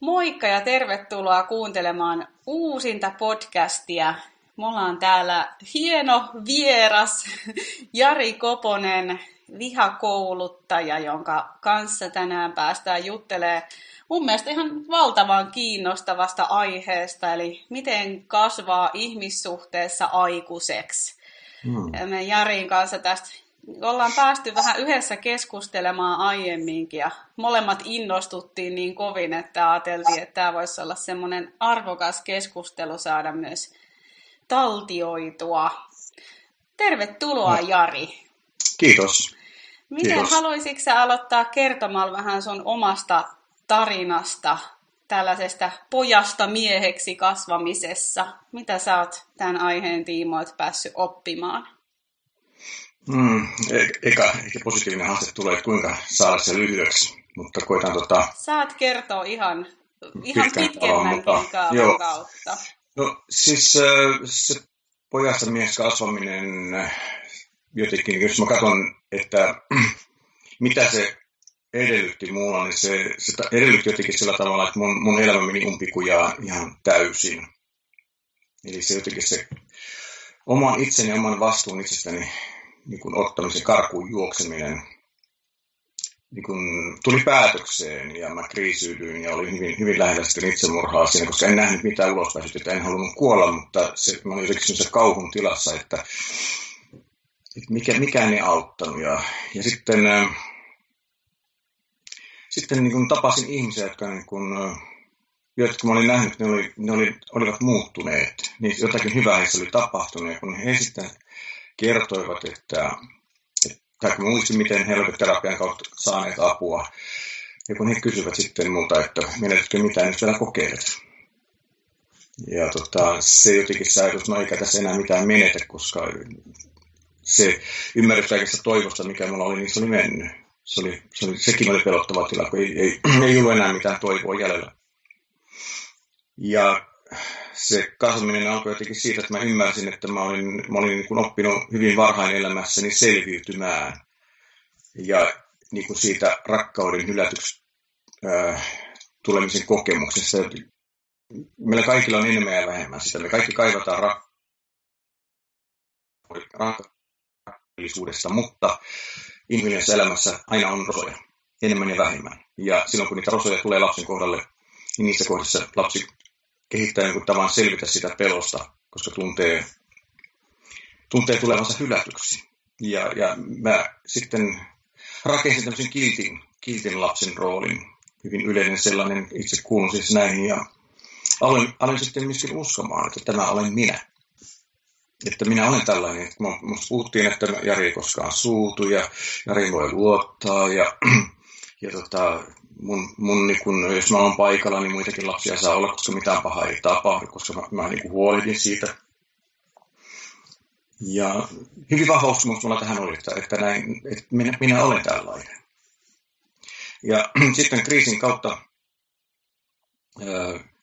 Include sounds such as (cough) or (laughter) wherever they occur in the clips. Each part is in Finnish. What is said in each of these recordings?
Moikka ja tervetuloa kuuntelemaan uusinta podcastia. Me ollaan täällä hieno vieras Jari Koponen, vihakouluttaja, jonka kanssa tänään päästään juttelemaan mun mielestä ihan valtavan kiinnostavasta aiheesta, eli miten kasvaa ihmissuhteessa aikuiseksi. Hmm. Me Jarin kanssa tästä ollaan päästy vähän yhdessä keskustelemaan aiemminkin ja molemmat innostuttiin niin kovin, että ajateltiin, että tämä voisi olla semmoinen arvokas keskustelu saada myös taltioitua. Tervetuloa no. Jari. Kiitos. Miten Kiitos. haluaisitko aloittaa kertomalla vähän sun omasta tarinasta, tällaisesta pojasta mieheksi kasvamisessa? Mitä sä oot tämän aiheen tiimoilta päässyt oppimaan? Mm, eka, ehkä positiivinen haaste tulee, että kuinka saada se lyhyeksi, mutta koitan tota... Saat kertoa ihan, ihan pitkemmänkin kaavan kautta. No siis se pojasta mies kasvaminen jotenkin, jos mä katson, että (clears throat) mitä se edellytti mulla, niin se, se edellytti jotenkin sillä tavalla, että mun, mun elämä meni umpikujaa ihan täysin. Eli se jotenkin se oman itseni, oman vastuun itsestäni niin kuin ottamisen karkuun juokseminen niin kuin tuli päätökseen ja mä kriisyydyin ja olin hyvin, hyvin lähellä sitten itsemurhaa siinä, koska en nähnyt mitään että en halunnut kuolla, mutta se, mä olin jotenkin se kauhun tilassa, että, että mikä, mikään ei auttanut. Ja, ja sitten, äh, sitten niin kuin tapasin ihmisiä, jotka niin kuin, äh, jotka mä olin nähnyt, ne, oli, ne oli, olivat muuttuneet. Niin jotakin hyvää heissä oli tapahtunut. Ja kun he sitten kertoivat, että, tai kun muistin, miten he olivat terapian kautta saaneet apua, ja kun he kysyvät sitten multa, että menetytkö mitään, niin vielä kokeilet. Ja tota, se jotenkin se ajatus, no eikä tässä enää mitään menetä, koska se ymmärrys kaikesta toivosta, mikä mulla oli, niin se oli mennyt. Se oli, se oli, sekin oli pelottava tila, kun ei, ei, ei ollut enää mitään toivoa jäljellä. Ja se kasvaminen alkoi jotenkin siitä, että mä ymmärsin, että mä olin, mä olin niin kuin oppinut hyvin varhain elämässäni selviytymään. Ja niin kuin siitä rakkauden hylätyksi äh, tulemisen kokemuksessa. Meillä kaikilla on enemmän ja vähemmän sitä. Me kaikki kaivataan rakkaudesta, mutta inhimillisessä elämässä aina on rosoja, enemmän ja vähemmän. Ja silloin kun niitä rosoja tulee lapsen kohdalle, niin niissä kohdissa lapsi kehittää jonkun tavan selvitä sitä pelosta, koska tuntee, tuntee tulevansa hylätyksi. Ja, ja mä sitten rakensin tämmöisen kiltin, kiltin lapsen roolin, hyvin yleinen sellainen, itse kuulun siis näihin, ja aloin, aloin sitten myöskin uskomaan, että tämä olen minä. Että minä olen tällainen, että minusta puhuttiin, että Jari ei koskaan suutu ja Jari voi luottaa ja, (clears throat) ja tota, mun, mun niin kun, jos mä oon paikalla, niin muitakin lapsia saa olla, koska mitään pahaa ei tapahdu, koska mä, mä niin huolidin siitä. Ja hyvin vahva uskomus mulla tähän oli, että, että, näin, että minä, minä olen tällainen. Ja (clears throat) sitten kriisin kautta,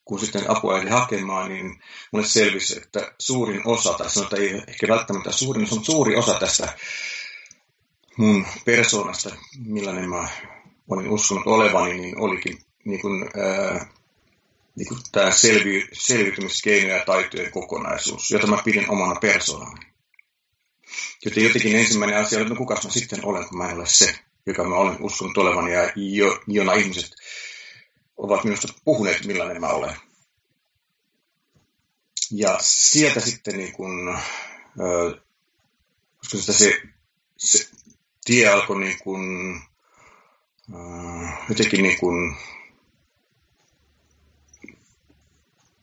kun sitten apua ei hakemaan, niin mulle selvisi, että suurin osa, tai sanotaan ei ehkä välttämättä suurin mutta suuri osa tästä mun persoonasta, millainen mä olin uskonut olevani, niin olikin niin kuin, ää, niin kuin tämä selvi, selviytymiskeinoja ja taitojen kokonaisuus, jota mä pidin omana persoonani. Joten jotenkin ensimmäinen asia oli, että no kuka mä sitten olen, kun mä en ole se, joka mä olen uskonut olevani ja jo, jona ihmiset ovat minusta puhuneet, millainen mä olen. Ja sieltä sitten niin kuin, äh, koska se, se tie alkoi niin kuin, äh, jotenkin niin kuin,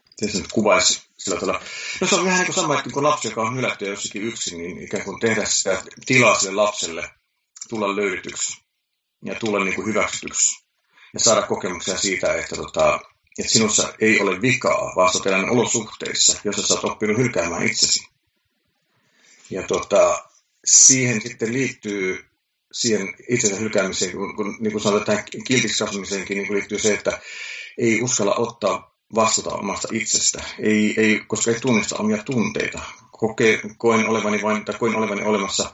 miten se nyt kuvaisi sillä tavalla. No se on vähän niin kuin sama, että kun lapsi, joka on hylätty jossakin yksin, niin ikään kuin tehdä sitä tilaa sille lapselle tulla löydytyksi ja tulla niin kuin hyväksytyksi ja saada kokemuksia siitä, että, tota, että sinussa ei ole vikaa, vaan sä oot olosuhteissa, jossa sä oot oppinut hylkäämään itsesi. Ja tota, siihen sitten liittyy siihen itsensä hylkäämiseen, kun, kun niin kuin sanotaan, tähän kiltiksi kasvamiseenkin niin liittyy se, että ei uskalla ottaa vastuuta omasta itsestä, ei, ei, koska ei tunnista omia tunteita. Koke, koen, olevani vain, tai koen olevani olemassa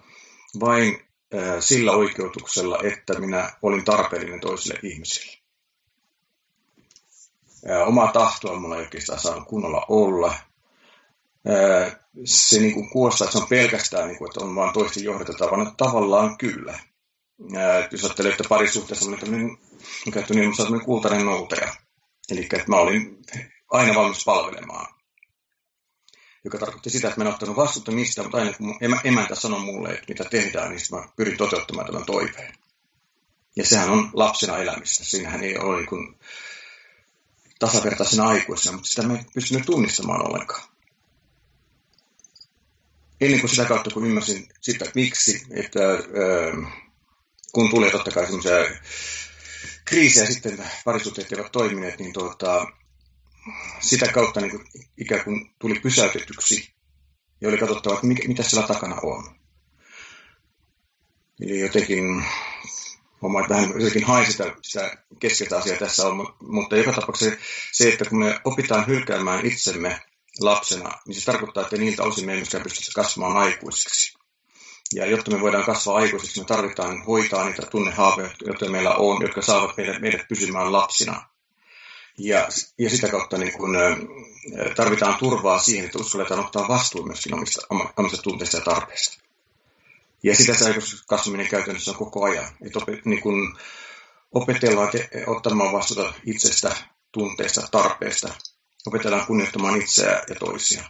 vain äh, sillä oikeutuksella, että minä olin tarpeellinen toisille ihmisille. Omaa tahtoa mulla ei oikeastaan saanut kunnolla olla. Se niin kuin kuulostaa, että se on pelkästään, niin kuin, että on vain toisten johdettava, vaan tavallaan kyllä. Että parisuhteessa oli tämmöinen, käytetty niin, että kultainen noutaja. Eli että mä olin aina valmis palvelemaan. Joka tarkoitti sitä, että mä en ottanut vastuuta mistään, mutta aina kun emäntä sanoi mulle, että mitä tehdään, niin mä pyrin toteuttamaan tämän toiveen. Ja sehän on lapsena elämistä. Siinähän ei ole niin tasavertaisena aikuisena, mutta sitä me ei pystynyt tunnistamaan ollenkaan. Ennen kuin sitä kautta, kun ymmärsin sitä, että miksi, että äh, kun tulee totta kai semmoisia kriisejä sitten parisuhteet eivät toimineet, niin tuota, sitä kautta niin kuin, ikään kuin tuli pysäytetyksi ja oli katsottava, että mikä, mitä siellä takana on. Eli jotenkin homma, että vähän jotenkin hain sitä, sitä keskeistä asiaa tässä on, mutta joka tapauksessa se, että kun me opitaan hylkäämään itsemme lapsena, niin se tarkoittaa, että niiltä osin me ei myöskään pysty kasvamaan aikuisiksi. Ja jotta me voidaan kasvaa aikuisiksi, me tarvitaan hoitaa niitä tunnehaaveja, joita meillä on, jotka saavat meidät, meidät pysymään lapsina. Ja, ja sitä kautta niin kun, tarvitaan turvaa siihen, että uskalletaan ottaa vastuun myöskin omista, omista tunteista ja tarpeista. Ja sitä se kasvaminen käytännössä on koko ajan. Että opet, niin kun opetellaan te, ottamaan vastuuta itsestä, tunteista, tarpeista. Opetellaan kunnioittamaan itseä ja toisia.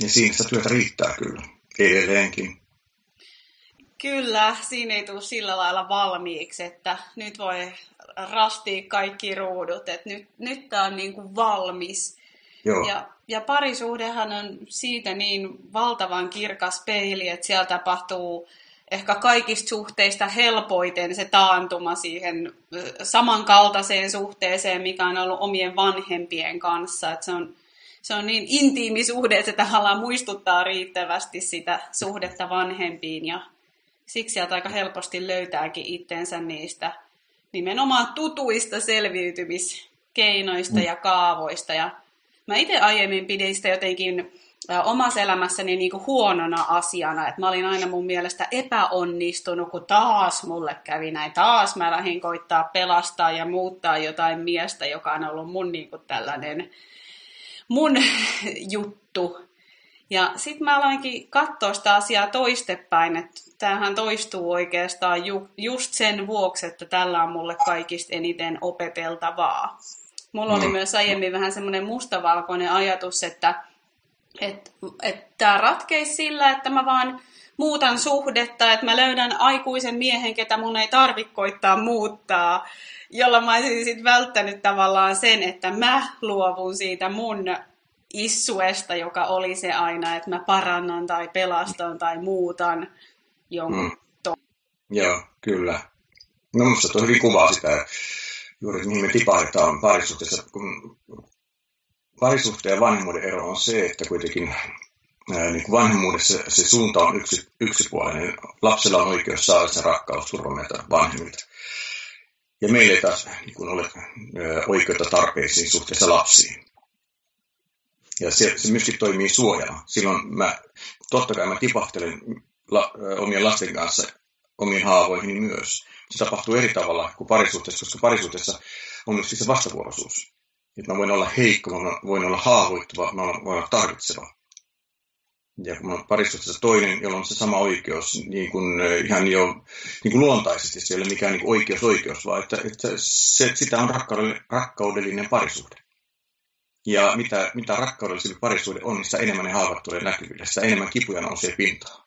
Ja siinä sitä työtä riittää kyllä, edelleenkin. Kyllä, siinä ei tule sillä lailla valmiiksi, että nyt voi rastia kaikki ruudut, että nyt, nyt tämä on niin kuin valmis. Joo. Ja, ja parisuhdehan on siitä niin valtavan kirkas peili, että siellä tapahtuu ehkä kaikista suhteista helpoiten se taantuma siihen samankaltaiseen suhteeseen, mikä on ollut omien vanhempien kanssa. Että se, on, se on niin intiimi suhde, että se tavallaan muistuttaa riittävästi sitä suhdetta vanhempiin ja siksi sieltä aika helposti löytääkin itsensä niistä nimenomaan tutuista selviytymiskeinoista mm. ja kaavoista. Ja mä itse aiemmin pidin sitä jotenkin omassa elämässäni niin kuin huonona asiana, että mä olin aina mun mielestä epäonnistunut, kun taas mulle kävi näin, taas mä lähdin koittaa pelastaa ja muuttaa jotain miestä, joka on ollut mun niin kuin tällainen mun (laughs) juttu. Ja sitten mä aloinkin katsoa sitä asiaa toistepäin, että tämähän toistuu oikeastaan ju, just sen vuoksi, että tällä on mulle kaikista eniten opeteltavaa. Mulla oli mm. myös aiemmin vähän semmoinen mustavalkoinen ajatus, että että et tämä ratkeisi sillä, että mä vaan muutan suhdetta, että mä löydän aikuisen miehen, ketä mun ei tarvitse koittaa muuttaa, jolla mä olisin sitten välttänyt tavallaan sen, että mä luovun siitä mun issuesta, joka oli se aina, että mä parannan tai pelastan tai muutan jonkun mm. Joo, kyllä. No minusta tuo hyvin kuvaa sitä, juuri mihin me tipahdetaan parisuhteessa, kun parisuhteen ja vanhemmuuden ero on se, että kuitenkin ää, niin kuin vanhemmuudessa se suunta on yksi, yksipuolinen. Lapsella on oikeus saada se rakkaus turvamilta vanhemmilta. Ja meillä ei taas niin kuin ole ää, oikeutta tarpeisiin suhteessa lapsiin. Ja se, se myöskin toimii suojana. Silloin mä, totta kai mä tipahtelen la, omien lasten kanssa omiin haavoihin myös. Se tapahtuu eri tavalla kuin parisuhteessa, koska parisuhteessa on myös se vastavuoroisuus. Että mä voin olla heikko, mä voin olla haavoittuva, mä voin olla tarvitseva. Ja kun mä olen parisuhteessa toinen, jolla on se sama oikeus niin kuin ihan jo niin kuin luontaisesti, se ei ole mikään niin kuin oikeus oikeus, vaan että, että se, sitä on rakkaudellinen, rakkaudellinen parisuhde. Ja mitä, mitä rakkaudellisempi parisuhde on, sitä enemmän ne haavat tulee näkyvyydessä, enemmän kipuja nousee pintaan.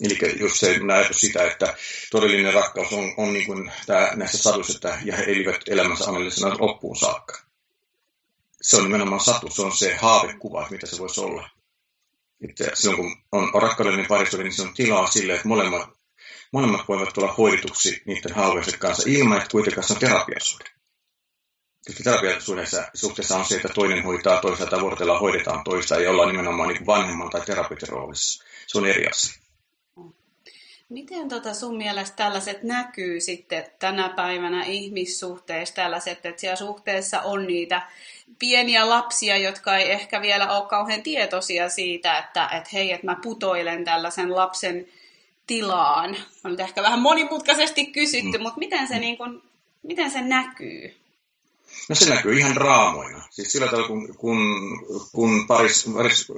Eli just se ajatus sitä, että todellinen rakkaus on, on niin kuin tämä, näissä saduissa, että ja he elivät elämänsä onnellisena loppuun saakka. Se on nimenomaan satu, se on se haavekuva, että mitä se voisi olla. Että silloin kun on, rakkaudellinen parisuhde, niin se on tilaa sille, että molemmat, molemmat voivat tulla hoidetuksi niiden haavojen kanssa ilman, että kuitenkaan se on terapiasuhde. Koska terapiasuhteessa suhteessa on se, että toinen hoitaa toisaalta vuorotella hoidetaan toista ja ollaan nimenomaan niin vanhemman tai terapeutin roolissa. Se on eri asia. Miten tota sun mielestä tällaiset näkyy sitten tänä päivänä ihmissuhteissa, tällaiset, että siellä suhteessa on niitä pieniä lapsia, jotka ei ehkä vielä ole kauhean tietoisia siitä, että, että hei, että mä putoilen tällaisen lapsen tilaan. On nyt ehkä vähän monimutkaisesti kysytty, mm. mutta miten se, niin kun, miten se näkyy? No se näkyy ihan draamoina. Siis sillä tavalla, kun, kun, kun paris, paris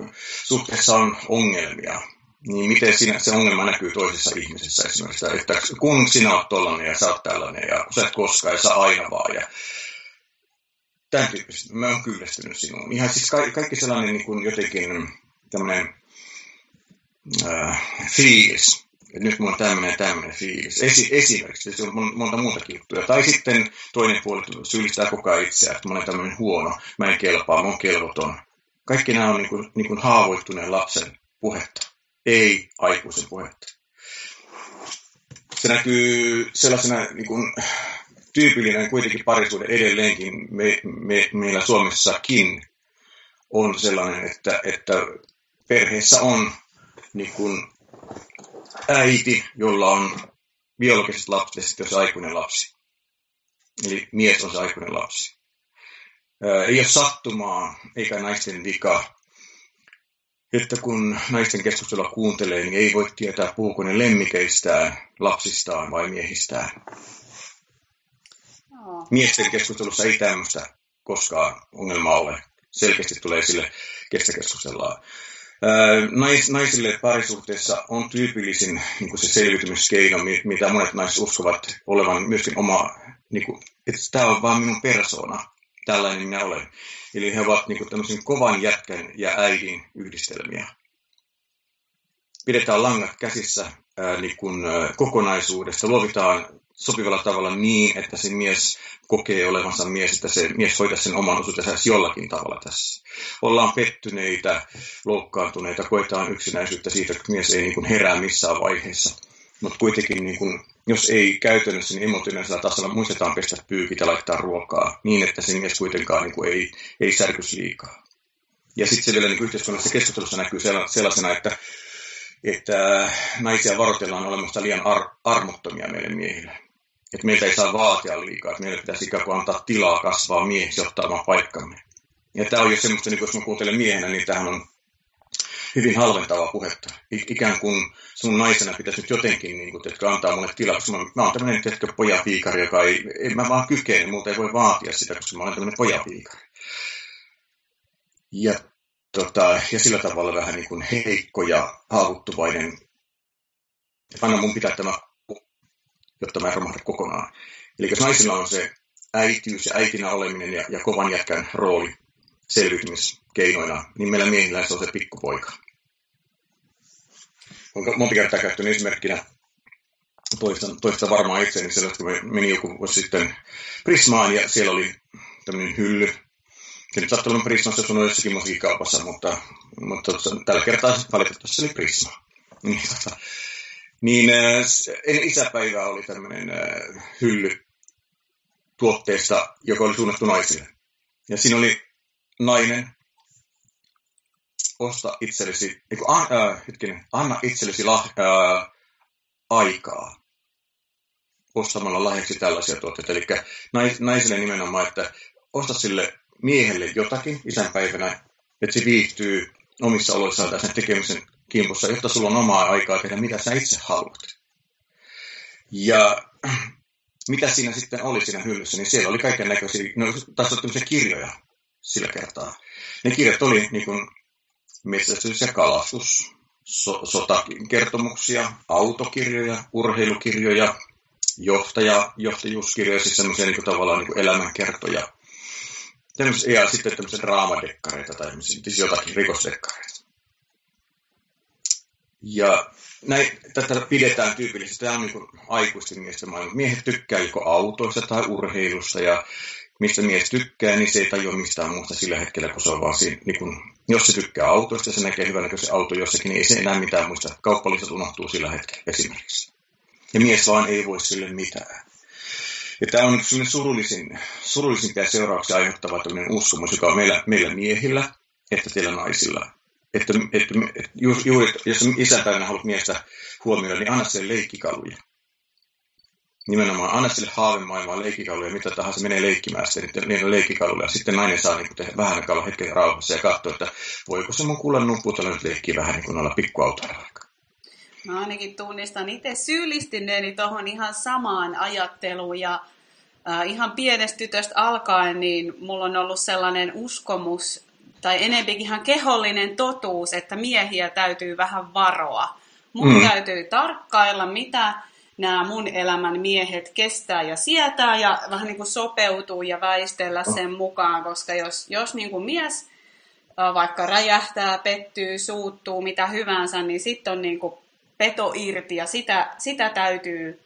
suhteessa on ongelmia, niin miten sinä, se ongelma näkyy toisessa ihmisessä esimerkiksi, että kun sinä olet tollainen ja sä oot tällainen ja sä et koskaan ja sä aina vaan ja tämän tyyppistä. Mä oon kyllästynyt sinuun. Ihan siis ka- kaikki sellainen niin kuin jotenkin tämmöinen äh, fiilis. Et nyt mulla on tämmöinen tämmöinen fiilis. Esi- esimerkiksi, se on monta muutakin juttuja. Tai sitten toinen puoli syyllistää koko ajan itseään, että mä olen tämmöinen huono, mä en kelpaa, mä oon kelvoton. Kaikki nämä on niin kuin, niin kuin haavoittuneen lapsen puhetta, ei aikuisen puhetta. Se näkyy sellaisena niin kuin, tyypillinen kuitenkin parisuuden edelleenkin me, me, meillä Suomessakin on sellainen, että, että perheessä on niin kuin äiti, jolla on biologiset lapset ja sitten se aikuinen lapsi. Eli mies on se aikuinen lapsi. Ei ole sattumaa eikä naisten vika, että kun naisten keskustelua kuuntelee, niin ei voi tietää, puhuuko ne lemmikeistään, lapsistaan vai miehistään miesten keskustelussa ei tämmöistä koskaan ongelmaa ole. Selkeästi tulee sille, kestä keskustellaan. Nais, naisille parisuhteessa on tyypillisin niin kuin se selviytymiskeino, mitä monet naiset uskovat olevan myöskin oma, niin kuin, että tämä on vain minun persona, tällainen minä olen. Eli he ovat niin kuin, tämmöisen kovan jätkän ja äidin yhdistelmiä. Pidetään langat käsissä ää, niin kuin, ää, kokonaisuudesta, luovitaan sopivalla tavalla niin, että se mies kokee olevansa mies, että se mies hoitaa sen oman osuutensa jollakin tavalla tässä. Ollaan pettyneitä, loukkaantuneita, koetaan yksinäisyyttä siitä, että mies ei niin kuin herää missään vaiheessa. Mutta kuitenkin, niin kun, jos ei käytännössä niin emotionaalisella tasolla muistetaan pestä pyykit ja laittaa ruokaa niin, että se mies kuitenkaan niin kuin ei, ei särkys liikaa. Ja sitten se vielä niin yhteiskunnallisessa keskustelussa näkyy sellaisena, että, että naisia varoitellaan olemasta liian ar- armottomia meille miehille että meiltä ei saa vaatia liikaa, että meille pitäisi ikään kuin antaa tilaa kasvaa miehiksi ottamaan paikkamme. Ja tämä on jo semmoista, niin kun mä kuuntelen miehenä, niin tämähän on hyvin halventavaa puhetta. Ikään kuin sun naisena pitäisi nyt jotenkin niin kuin, että antaa mulle tilaa, koska mä, mä oon tämmöinen teetkö, pojapiikari, joka ei, ei, mä vaan kykene, muuta ei voi vaatia sitä, koska mä olen tämmöinen pojapiikari. Ja, tota, ja sillä tavalla vähän niin kuin heikko ja haavoittuvainen. Anna mun pitää tämä jotta mä en romahda kokonaan. Eli jos naisilla on se äitiys ja äitinä oleminen ja, ja kovan jätkän rooli selviytymiskeinoina, niin meillä miehillä se on se pikkupoika. Onko monta kertaa käyttänyt esimerkkinä toista, toista varmaan itseäni sellaista, kun me meni joku vuosi sitten Prismaan ja siellä oli tämmöinen hylly. Se nyt saattaa olla Prismassa sun jossakin musiikkikaupassa, mutta, mutta tällä kertaa valitettavasti se oli Prisma. Niin, tota, niin äh, ennen isäpäivää oli tämmöinen äh, hylly tuotteesta, joka oli suunnattu naisille. Ja siinä oli nainen, osta itsellesi, eiku, an, äh, hetkinen, anna itsellesi lah, äh, aikaa ostamalla lahjaksi tällaisia tuotteita. Eli nais, naisille nimenomaan, että osta sille miehelle jotakin isänpäivänä, että se viihtyy omissa oloissaan tässä tekemisen kimpussa, jotta sulla on omaa aikaa tehdä mitä sä itse haluat. Ja mitä siinä sitten oli siinä hyllyssä, niin siellä oli kaiken näköisiä, no taas on kirjoja sillä kertaa. Ne kirjat oli niin kuin metsästys ja kalastus, so, sotakertomuksia, autokirjoja, urheilukirjoja, johtaja, johtajuuskirjoja, siis semmoisia niin tavallaan niin kuin elämänkertoja. Tämmöisiä, ja sitten tämmöisiä draamadekkareita tai siis jotakin rikosdekkareita. Ja näin, tätä pidetään tyypillisesti, tämä on niin aikuisten miesten maailma. Miehet tykkää joko autoista tai urheilusta ja mistä mies tykkää, niin se ei tajua mistään muusta sillä hetkellä, kun se on vaan siinä, niin kun, jos se tykkää autoista se näkee se auto jossakin, niin ei se enää mitään muista. Kauppalisat unohtuu sillä hetkellä esimerkiksi. Ja mies vaan ei voi sille mitään. Ja tämä on niin surullisin, surullisin seurauksia aiheuttava uskomus, joka on meillä, meillä miehillä, että teillä naisilla että, että, että juuri, jos isänpäivänä haluat miestä huomioida, niin anna sille leikkikaluja. Nimenomaan anna sille haavemaailmaan leikkikaluja, mitä tahansa menee leikkimään sitten niitä leikkikaluja. Ja sitten nainen saa niin tehdä vähän aikaa hetken rauhassa ja katsoa, että voiko se mun kullan nupputella nyt leikkiä vähän niin kuin noilla pikkuautoilla. Mä ainakin tunnistan itse syyllistyneeni tuohon ihan samaan ajatteluun ja äh, ihan pienestä tytöstä alkaen, niin mulla on ollut sellainen uskomus, tai enempikin ihan kehollinen totuus, että miehiä täytyy vähän varoa. Mun mm. täytyy tarkkailla, mitä nämä mun elämän miehet kestää ja sietää ja vähän niin kuin sopeutuu ja väistellä sen mukaan, koska jos, jos niin kuin mies vaikka räjähtää, pettyy, suuttuu, mitä hyvänsä, niin sitten on niin kuin peto irti ja sitä, sitä täytyy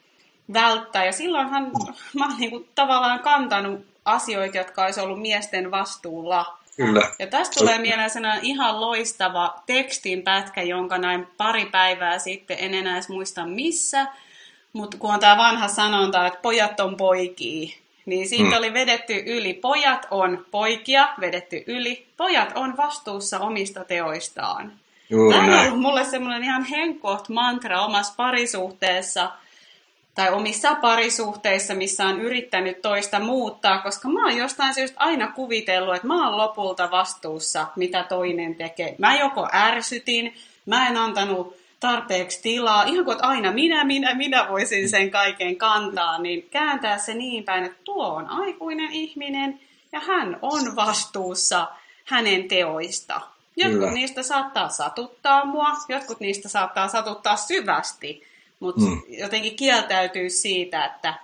välttää. Ja silloinhan mä oon niin kuin tavallaan kantanut asioita, jotka olisi ollut miesten vastuulla. Kyllä. Ja tästä tulee mieleen sellainen ihan loistava tekstin pätkä, jonka näin pari päivää sitten, en enää edes muista missä, mutta kun on tämä vanha sanonta, että pojat on poikia, niin siitä hmm. oli vedetty yli. Pojat on poikia, vedetty yli. Pojat on vastuussa omista teoistaan. Juuri Tämä näin. on ollut mulle semmoinen ihan henkoht mantra omassa parisuhteessa tai omissa parisuhteissa, missä on yrittänyt toista muuttaa, koska mä oon jostain syystä aina kuvitellut, että mä oon lopulta vastuussa, mitä toinen tekee. Mä joko ärsytin, mä en antanut tarpeeksi tilaa, ihan kuin aina minä, minä, minä voisin sen kaiken kantaa, niin kääntää se niin päin, että tuo on aikuinen ihminen ja hän on vastuussa hänen teoista. Jotkut Kyllä. niistä saattaa satuttaa mua, jotkut niistä saattaa satuttaa syvästi, mutta Mm. jotenkin kieltäytyy siitä, että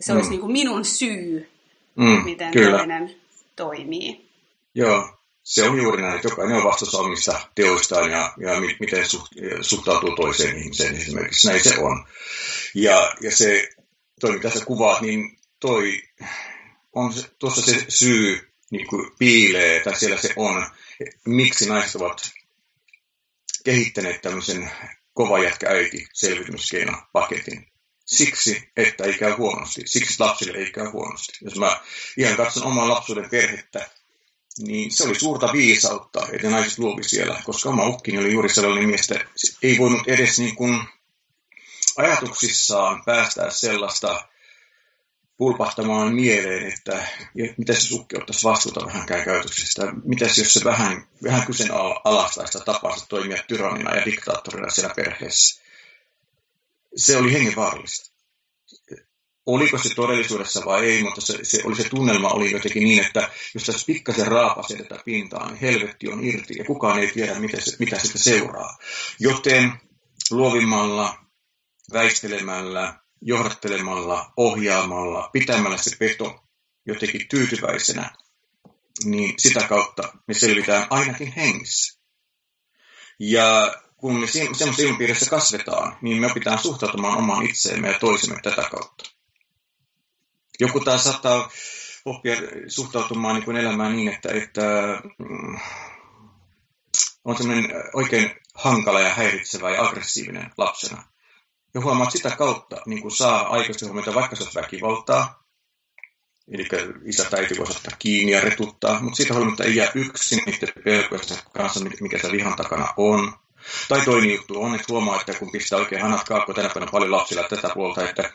se olisi Mm. niin kuin minun syy, Mm, miten kyllä. toinen toimii. Joo, se on juuri näin, että jokainen on vastuussa omista teoistaan ja, ja mi, miten suht, suhtautuu toiseen ihmiseen esimerkiksi. Näin se on. Ja, ja se, toi mitä sä kuvaat, niin toi on se, tuossa se syy niin kuin piilee, tai siellä se on, miksi naiset ovat kehittäneet tämmöisen kova jätkä äiti selviytymiskeinopaketin. Siksi, että ei käy huonosti. Siksi lapsille ei käy huonosti. Jos mä ihan katson oman lapsuuden perhettä, niin se oli suurta viisautta, että naiset luovi siellä, koska oma ukkini oli juuri sellainen mies, että ei voinut edes niin kuin ajatuksissaan päästää sellaista pulpahtamaan mieleen, että mitä se ukki ottaisi vastuuta vähänkään käytöksestä. Mitäs jos se vähän, vähän kyseenalaistaista tapansa toimia tyrannina ja diktaattorina siellä perheessä. Se oli hengenvaarallista. Oliko se todellisuudessa vai ei, mutta se, se, oli, se tunnelma oli jotenkin niin, että jos tässä pikkasen raapasee tätä pintaa, niin helvetti on irti ja kukaan ei tiedä, mitä, se, mitä sitä seuraa. Joten luovimmalla, väistelemällä, johdattelemalla, ohjaamalla, pitämällä se peto jotenkin tyytyväisenä, niin sitä kautta me selvitään ainakin hengissä. Ja kun me semmoisessa ilmapiirissä kasvetaan, niin me opitaan suhtautumaan omaan itseemme ja toisemme tätä kautta. Joku taas saattaa oppia suhtautumaan niin kuin elämään niin, että, että mm, on semmoinen oikein hankala ja häiritsevä ja aggressiivinen lapsena. Ja huomaat sitä kautta, niin kuin saa aikaisesti huomioida, vaikka se väkivaltaa, eli isä tai äiti voisi ottaa kiinni ja retuttaa, mutta siitä huolimatta ei jää yksin niiden pelkoista kanssa, mikä se vihan takana on. Tai toinen juttu on, että huomaa, että kun pistää oikein hanat kaakko tänä päivänä paljon lapsilla tätä puolta, että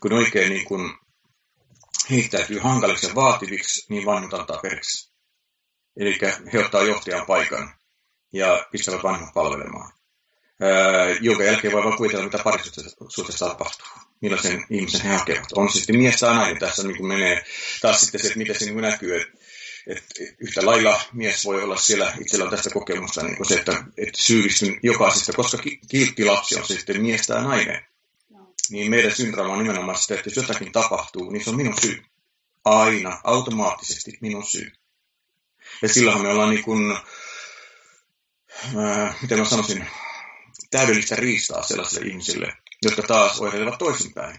kun oikein niin kun heittäytyy hankaliksi ja vaativiksi, niin vanhemmat antaa periksi. Eli he ottaa johtajan paikan ja pistävät vanhemmat palvelemaan. Öö, jonka jälkeen voi vaan kuvitella, mitä parisuhteessa tapahtuu. Millaisen ihmisen he hakevat. On se sitten mies tai nainen. Tässä niin menee taas sitten se, että miten se niin näkyy. Että, että yhtä lailla mies voi olla siellä, itsellä on tästä kokemusta niin se, että, että syyllistyn jokaisesta, koska kiltti lapsi on sitten mies tai nainen. Niin meidän syndrooma on nimenomaan sitä, että jos jotakin tapahtuu, niin se on minun syy. Aina, automaattisesti minun syy. Ja silloinhan me ollaan niin kuin, äh, miten mä sanoisin, täydellistä riistaa sellaisille ihmisille, jotka taas oireilevat toisinpäin.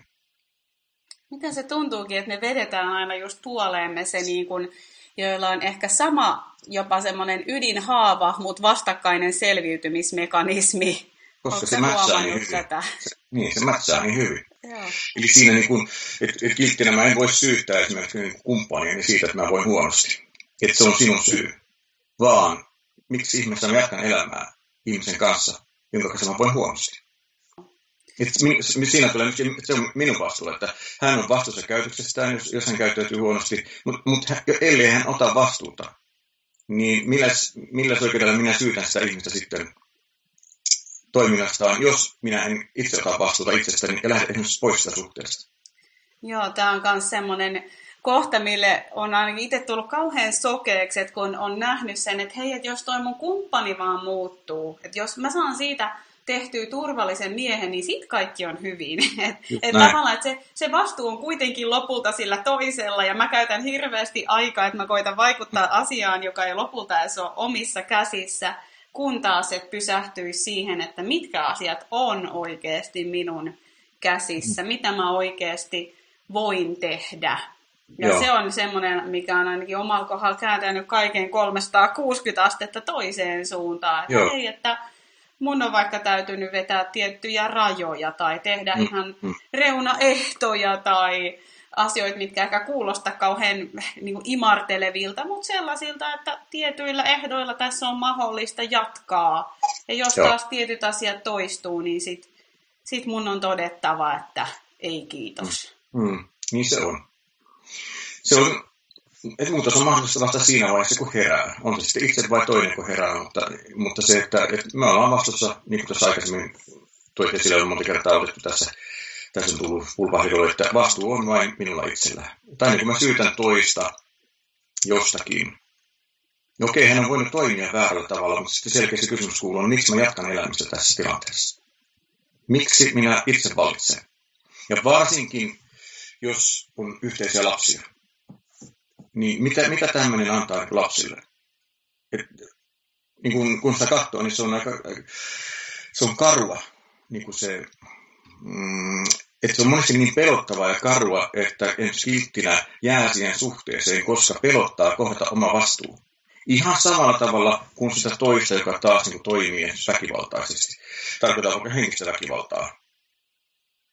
Miten se tuntuukin, että me vedetään aina just puoleemme se, niin kuin, joilla on ehkä sama jopa semmoinen ydinhaava, mutta vastakkainen selviytymismekanismi. Koska Oletko se sä mätsää niin hyvin. tätä? Se, niin, se mätsää niin hyvin. Joo. Eli siinä, niin kun, että et kilttinä mä en voi syyttää esimerkiksi niin kumppaniani siitä, että mä voin huonosti. Että se on sinun syy. Vaan miksi ihmeessä mä jatkan elämää ihmisen kanssa, jonka kanssa mä voin huonosti. Min, siinä tulee, se on minun vastuulla, että hän on vastuussa käytöksestään, jos, jos hän käyttäytyy huonosti, mutta mut, ellei hän ota vastuuta, niin milläs, milläs oikeudella minä syytän sitä ihmistä sitten toiminnastaan, jos minä en itse ota vastuuta itsestäni ja lähde esimerkiksi pois sitä suhteesta. Joo, tämä on myös semmoinen kohta, mille on ainakin itse tullut kauhean sokeeksi, että kun on nähnyt sen, että hei, että jos toi mun kumppani vaan muuttuu, että jos mä saan siitä tehtyä turvallisen miehen, niin sit kaikki on hyvin. (laughs) Et, et tavallaan, että se, se vastuu on kuitenkin lopulta sillä toisella, ja mä käytän hirveästi aikaa, että mä koitan vaikuttaa asiaan, joka ei lopulta edes ole omissa käsissä, kun taas et pysähtyisi siihen, että mitkä asiat on oikeasti minun käsissä, mitä mä oikeasti voin tehdä. Ja Joo. se on semmoinen, mikä on ainakin omalla kohdalla kääntänyt kaiken 360 astetta toiseen suuntaan. Että ei, että mun on vaikka täytynyt vetää tiettyjä rajoja tai tehdä mm. ihan mm. reunaehtoja tai asioita, mitkä ehkä kuulostaa kauhean niin kuin imartelevilta, mutta sellaisilta, että tietyillä ehdoilla tässä on mahdollista jatkaa. Ja jos Joo. taas tietyt asiat toistuu, niin sit, sit mun on todettava, että ei kiitos. Mm. Mm. Niin se on. Se on muutos on mahdollista vasta siinä vaiheessa, kun herää. On se sitten itse vai toinen, kun herää, mutta, mutta se, että, että me ollaan vastuussa, niin kuin tuossa aikaisemmin toit esille, on monta kertaa otettu tässä, tässä on tullut pulpahdidolle, että vastuu on vain minulla itsellä. Tai niin kuin mä syytän toista jostakin. No okei, hän on voinut toimia väärällä tavalla, mutta sitten selkeästi kysymys kuuluu, on, miksi mä jatkan elämistä tässä tilanteessa? Miksi minä itse valitsen? Ja varsinkin, jos on yhteisiä lapsia niin mitä, mitä tämmöinen antaa lapsille? Et, niin kun, kun sitä katsoo, niin se on aika, se on karua, niin kuin se, mm, että se on monesti niin pelottavaa ja karua, että ensi kilttinä jää siihen suhteeseen, koska pelottaa kohdata oma vastuu. Ihan samalla tavalla kuin sitä toista, joka taas niin kuin toimii väkivaltaisesti. Tarkoittaa vaikka henkistä väkivaltaa.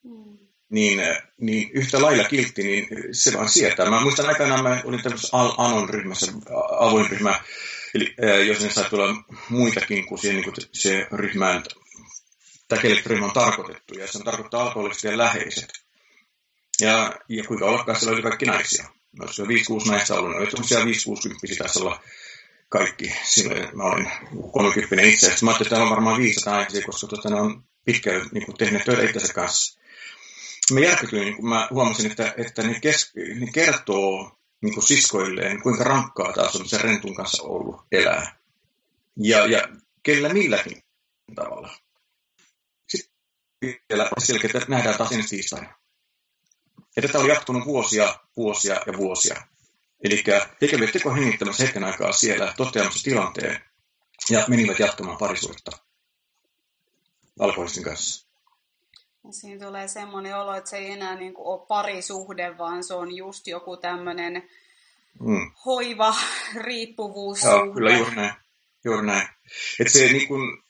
Mm niin, niin yhtä lailla kiltti, niin se vaan sietää. Mä muistan aikanaan, mä olin tämmöisessä Anon ryhmässä, avoin ryhmä, eli jos ne saa tulla muitakin kuin siihen, niin kuin se ryhmään, kelle ryhmä on tarkoitettu, ja se on tarkoittaa alkoholiset ja läheiset. Ja, ja kuinka ollakaan siellä oli kaikki naisia. No, se on 5-6 naista ollut, oli tämmöisiä 5-60 taisi olla kaikki. Silloin mä olin 30 itse. Mä ajattelin, että täällä on varmaan 500 naisia, koska tuota, ne on pitkään niin tehneet töitä itsensä kanssa mä järkytyin, kun mä huomasin, että, että ne, kes, ne kertoo niin kuin siskoilleen, kuinka rankkaa taas on sen rentun kanssa ollut elää. Ja, ja kellä milläkin tavalla. Sitten vielä selkeä, että nähdään taas ensi tiistaina. Ja tätä oli jatkunut vuosia, vuosia ja vuosia. Eli he kävivät teko hengittämässä hetken aikaa siellä toteamassa tilanteen ja menivät jatkamaan parisuutta alkoholistin kanssa. Siinä tulee semmoinen olo, että se ei enää niin kuin ole parisuhde, vaan se on just joku tämmöinen mm. hoiva, (laughs) riippuvuus. Joo, kyllä juuri näin. Juuri näin. Että se niin kuin,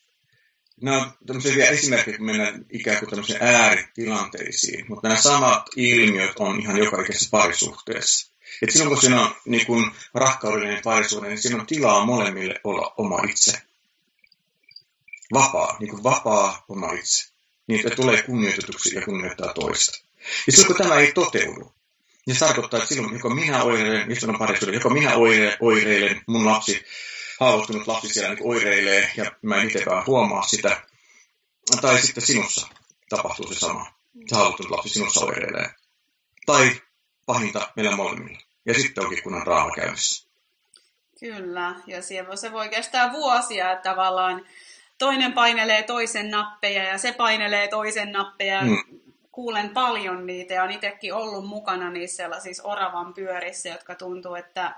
nämä on tämmöisiä vielä esimerkkejä, kun mennään ikään kuin tämmöisiin ääritilanteisiin, mutta nämä samat ilmiöt on ihan joka ikisessä parisuhteessa. Et silloin kun siinä on niin kuin rakkaudellinen parisuhde, niin siinä on tilaa molemmille olla oma itse. Vapaa, niin kuin vapaa oma itse niin että tulee kunnioitetuksi ja kunnioittaa toista. Ja silloin kun tämä ei toteudu, niin se tarkoittaa, että silloin joko minä oireilen, mistä on parisuuden, joko minä oire, oireilen, mun lapsi, haavoittunut lapsi siellä niin oireilee ja mä en itsekään huomaa sitä, tai sitten sinussa tapahtuu se sama. Se haavoittunut lapsi sinussa oireilee. Tai pahinta meillä molemmilla. Ja sitten onkin kunnan raama käynnissä. Kyllä, ja se voi kestää vuosia, että tavallaan toinen painelee toisen nappeja ja se painelee toisen nappeja. Mm. Kuulen paljon niitä ja on itsekin ollut mukana niissä sellaisissa oravan pyörissä, jotka tuntuu, että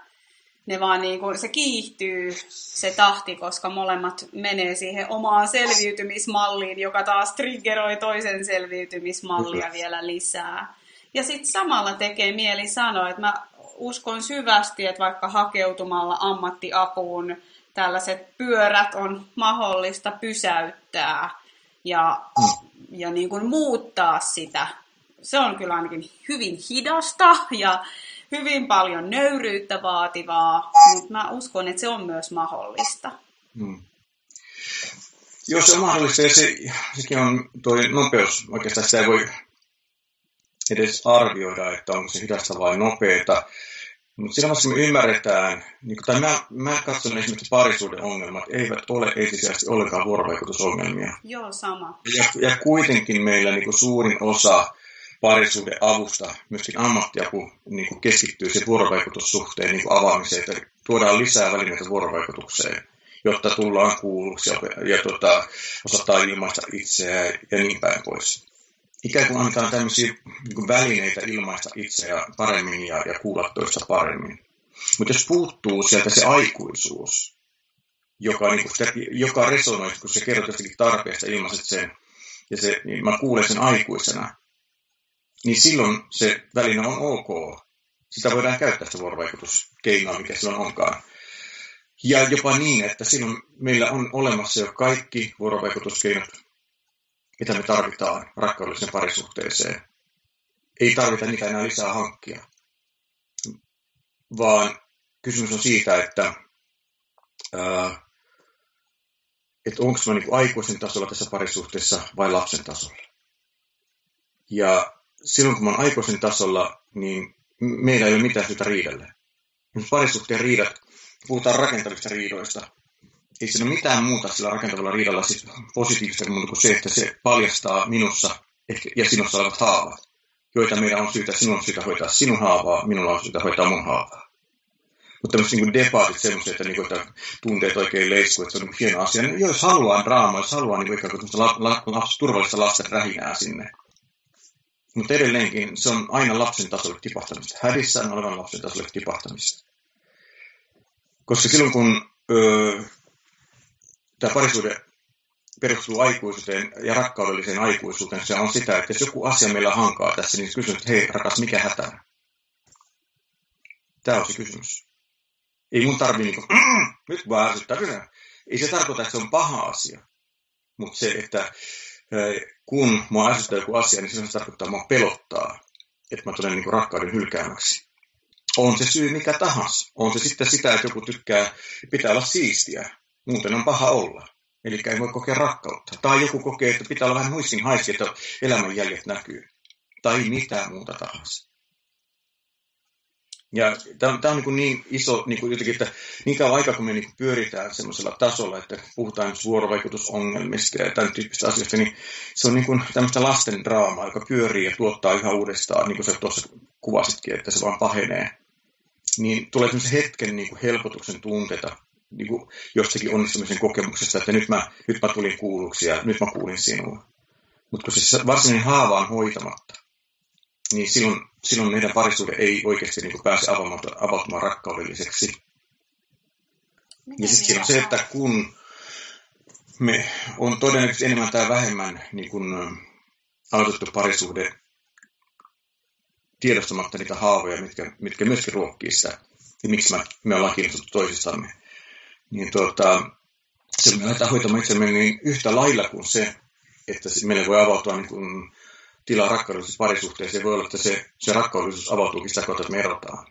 ne vaan niin kuin, se kiihtyy se tahti, koska molemmat menee siihen omaan selviytymismalliin, joka taas triggeroi toisen selviytymismallia mm. vielä lisää. Ja sitten samalla tekee mieli sanoa, että mä uskon syvästi, että vaikka hakeutumalla ammattiapuun tällaiset pyörät on mahdollista pysäyttää ja, mm. ja niin kuin muuttaa sitä. Se on kyllä ainakin hyvin hidasta ja hyvin paljon nöyryyttä vaativaa, mutta mä uskon, että se on myös mahdollista. Hmm. Joo, se on mahdollista ja se, sekin on tuo nopeus. Oikeastaan sitä ei voi edes arvioida, että onko se hidasta vai nopeata. Mutta siinä vaiheessa me ymmärretään, niin tai mä, mä katson esimerkiksi parisuuden ongelmat, eivät ole ensisijaisesti ollenkaan vuorovaikutusongelmia. Joo, sama. Ja, ja kuitenkin meillä niin kuin suurin osa parisuuden avusta, myöskin ammattiapu niin kuin keskittyy se vuorovaikutussuhteen niin kuin avaamiseen, että tuodaan lisää välineitä vuorovaikutukseen, jotta tullaan kuulluksi ja, ja tota, osataan ilmaista itseään ja niin päin pois. Ikään kuin annetaan tämmöisiä niin välineitä ilmaista itseä paremmin ja, ja kuulla toista paremmin. Mutta jos puuttuu sieltä se aikuisuus, joka, niin sitä, joka resonoi, kun se kerrot jostakin tarpeesta, ilmaiset sen, ja se, niin mä kuulen sen aikuisena, niin silloin se väline on ok. Sitä voidaan käyttää sitä vuorovaikutuskeinoa, mikä silloin onkaan. Ja jopa niin, että silloin meillä on olemassa jo kaikki vuorovaikutuskeinot, mitä me tarvitaan rakkaudellisen parisuhteeseen. Ei tarvita niitä enää lisää hankkia, vaan kysymys on siitä, että, että onko mä niin aikuisen tasolla tässä parisuhteessa vai lapsen tasolla. Ja silloin kun mä oon aikuisen tasolla, niin meillä ei ole mitään syytä riidelle. Jos parisuhteen riidat, puhutaan rakentavista riidoista, ei siinä ole mitään muuta sillä rakentavalla riidalla siis positiivista muuta kuin se, että se paljastaa minussa ja sinussa olevat haavat, joita meidän on syytä, sinun on syytä hoitaa sinun haavaa, minulla on syytä hoitaa mun haavaa. Mutta tämmöiset niin debaatit semmoiset, että, niin kuin, että tunteet oikein leisku, että se on niin hieno asia. Niin jos haluaa draamaa, jos haluaa niin kuin, la, la, la, turvallista lasten rähinää sinne, mutta edelleenkin se on aina lapsen tasolle tipahtamista. Hädissään olevan lapsen tasolle tipahtamista. Koska silloin kun öö, tämä parisuuden perustuu aikuisuuteen ja rakkaudelliseen aikuisuuteen, se on sitä, että jos joku asia meillä hankaa tässä, niin kysyn, että hei rakas, mikä hätä? Tämä on se kysymys. Ei mun tarvi niin kuin, nyt vaan ärsyttää. Ei se tarkoita, että se on paha asia. Mutta se, että kun mua ärsyttää joku asia, niin se tarkoittaa, että mua pelottaa, että mä tulen niin rakkauden hylkäämäksi. On se syy mikä tahansa. On se sitten sitä, että joku tykkää, pitää olla siistiä, muuten on paha olla. Eli ei voi kokea rakkautta. Tai joku kokee, että pitää olla vähän muistin haiski, että elämän jäljet näkyy. Tai mitään muuta tahansa. Ja tämä on, tämä on niin, niin iso, niin kuin jotenkin, että niin kauan aikaa, kun me niin pyöritään sellaisella tasolla, että puhutaan vuorovaikutusongelmista ja tämän tyyppistä asioista, niin se on niin kuin tämmöistä lasten draamaa, joka pyörii ja tuottaa yhä uudestaan, niin kuin sä tuossa kuvasitkin, että se vaan pahenee. Niin tulee tämmöisen hetken niin kuin helpotuksen tunteita niin kuin jostakin onnistumisen kokemuksesta, että nyt mä, nyt mä tulin kuulluksi ja nyt mä kuulin sinua. Mutta kun se varsinainen haava on hoitamatta, niin silloin, silloin meidän parisuhde ei oikeasti niin kuin pääse avautumaan, avautumaan rakkaudelliseksi. Ja sitten on se, että kun me on todennäköisesti enemmän tai vähemmän niin kuin, aloitettu parisuhde tiedostamatta niitä haavoja, mitkä, mitkä myöskin ruokkii sitä, ja miksi me, me ollaan kiinnostuttu toisistamme, niin tuota, se me aletaan hoitamaan niin yhtä lailla kuin se, että meille voi avautua niin kuin tilaa rakkaudellisessa parisuhteessa, ja voi olla, että se, se rakkaudellisuus avautuukin sitä kautta, että me erotaan.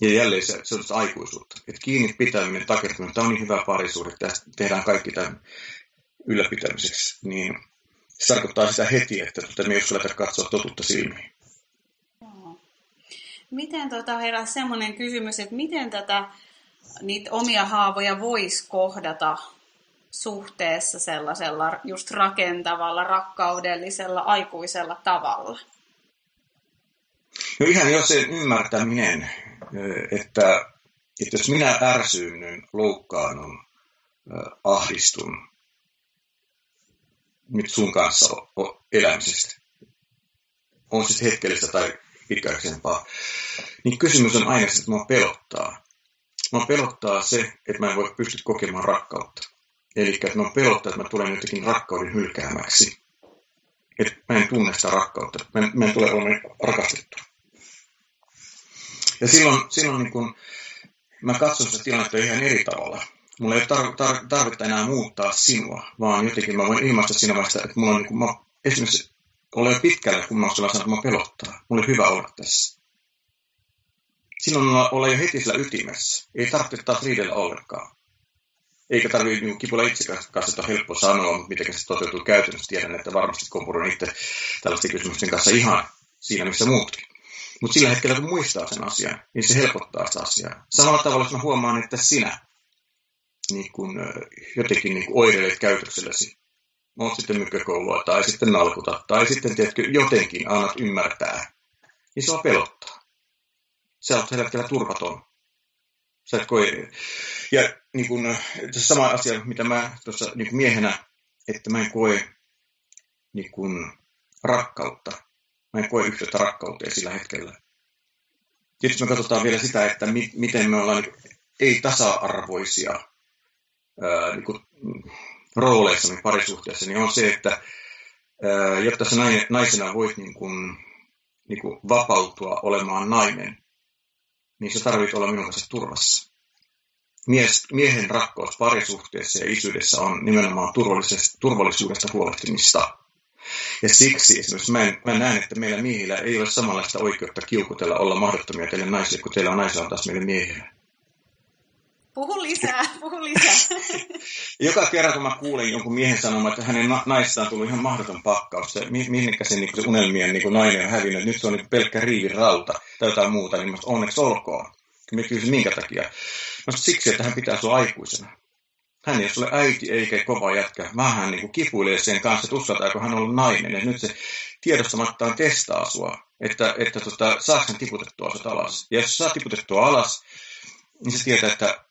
Ja jälleen se, se on aikuisuutta. Että kiinni pitäminen, takertuminen, tämä on niin hyvä parisuhde, että tehdään kaikki tämän ylläpitämiseksi, niin se tarkoittaa sitä heti, että tuota, me ei uskalleta katsoa totuutta silmiin. Miten tota, herää semmoinen kysymys, että miten tätä niitä omia haavoja voisi kohdata suhteessa sellaisella just rakentavalla, rakkaudellisella, aikuisella tavalla? No ihan jo se ymmärtäminen, että, että jos minä ärsynnyn, loukkaannun, ahdistun nyt sun kanssa elämisestä, on sitten hetkellistä tai pitkäaikaisempaa, niin kysymys on aina että minua pelottaa. Minua pelottaa se, että mä en voi pysty kokemaan rakkautta. Eli että mä pelottaa, että mä tulen jotenkin rakkauden hylkäämäksi. Että mä en tunne sitä rakkautta. Mä en, mä en tule olemaan rakastettu. Ja silloin, silloin niin kun mä katson sitä tilannetta ihan eri tavalla. Mulla ei ole tar- tar- tarvetta enää muuttaa sinua, vaan jotenkin mä voin ilmaista siinä vaiheessa, että mulla on niin kun, mä esimerkiksi olen pitkällä, kun mä oon että mä pelottaa. Mulla on hyvä olla tässä. Silloin olla jo heti sillä ytimessä. Ei tarvitse taas riidellä ollenkaan eikä tarvitse niin kipulla itse kanssa, että on helppo sanoa, mutta miten se toteutuu käytännössä. Tiedän, että varmasti kompuroin itse tällaisten kysymysten kanssa ihan siinä, missä muutkin. Mutta sillä hetkellä, kun muistaa sen asian, niin se helpottaa sitä asiaa. Samalla tavalla, jos mä huomaan, että sinä niin kun, jotenkin niin kun oireilet käytöksellesi, oot sitten mykkäkoulua tai sitten nalkuta tai sitten tiedätkö, jotenkin annat ymmärtää, niin se on pelottaa. Sä oot tällä hetkellä turvaton. Sä et koe. Ja niin kun, se sama asia, mitä mä tuossa niin miehenä, että mä en koe niin kun, rakkautta. Mä en koe yhteyttä rakkauteen sillä hetkellä. Tietysti me katsotaan vielä sitä, että mi- miten me ollaan niin, ei tasa-arvoisia ää, niin kuin, rooleissa parisuhteessa, niin on se, että ää, jotta sä naisena voit niin kuin, niin kuin vapautua olemaan nainen, niin sä tarvit olla minun kanssa turvassa. Mies, miehen rakkaus parisuhteessa ja isyydessä on nimenomaan turvallisuudesta huolehtimista. Ja siksi esimerkiksi mä, en, mä näen, että meillä miehillä ei ole samanlaista oikeutta kiukutella olla mahdottomia teille naisille, kun teillä on naisilla taas meille miehillä. Puhu lisää, (laughs) puhu lisää. (laughs) Joka kerran, kun mä kuulen jonkun miehen sanomaan, että hänen naistaan on tullut ihan mahdoton pakkaus, se, minnekä se, niin se unelmien niin nainen on hävinnyt, nyt se on niin pelkkä riivirauta tai jotain muuta, niin mä onneksi olkoon. Mä kysyin, minkä takia. Mä siksi, että hän pitää sua aikuisena. Hän ei ole äiti eikä kova jätkä, vaan hän niin kipuilee sen kanssa, että uskaltaako hän olla nainen. Ja nyt se tiedostamattaan testaa sua, että, että tota, saako hän tiputettua sut alas. Ja jos saa tiputettua alas, niin se tietää, että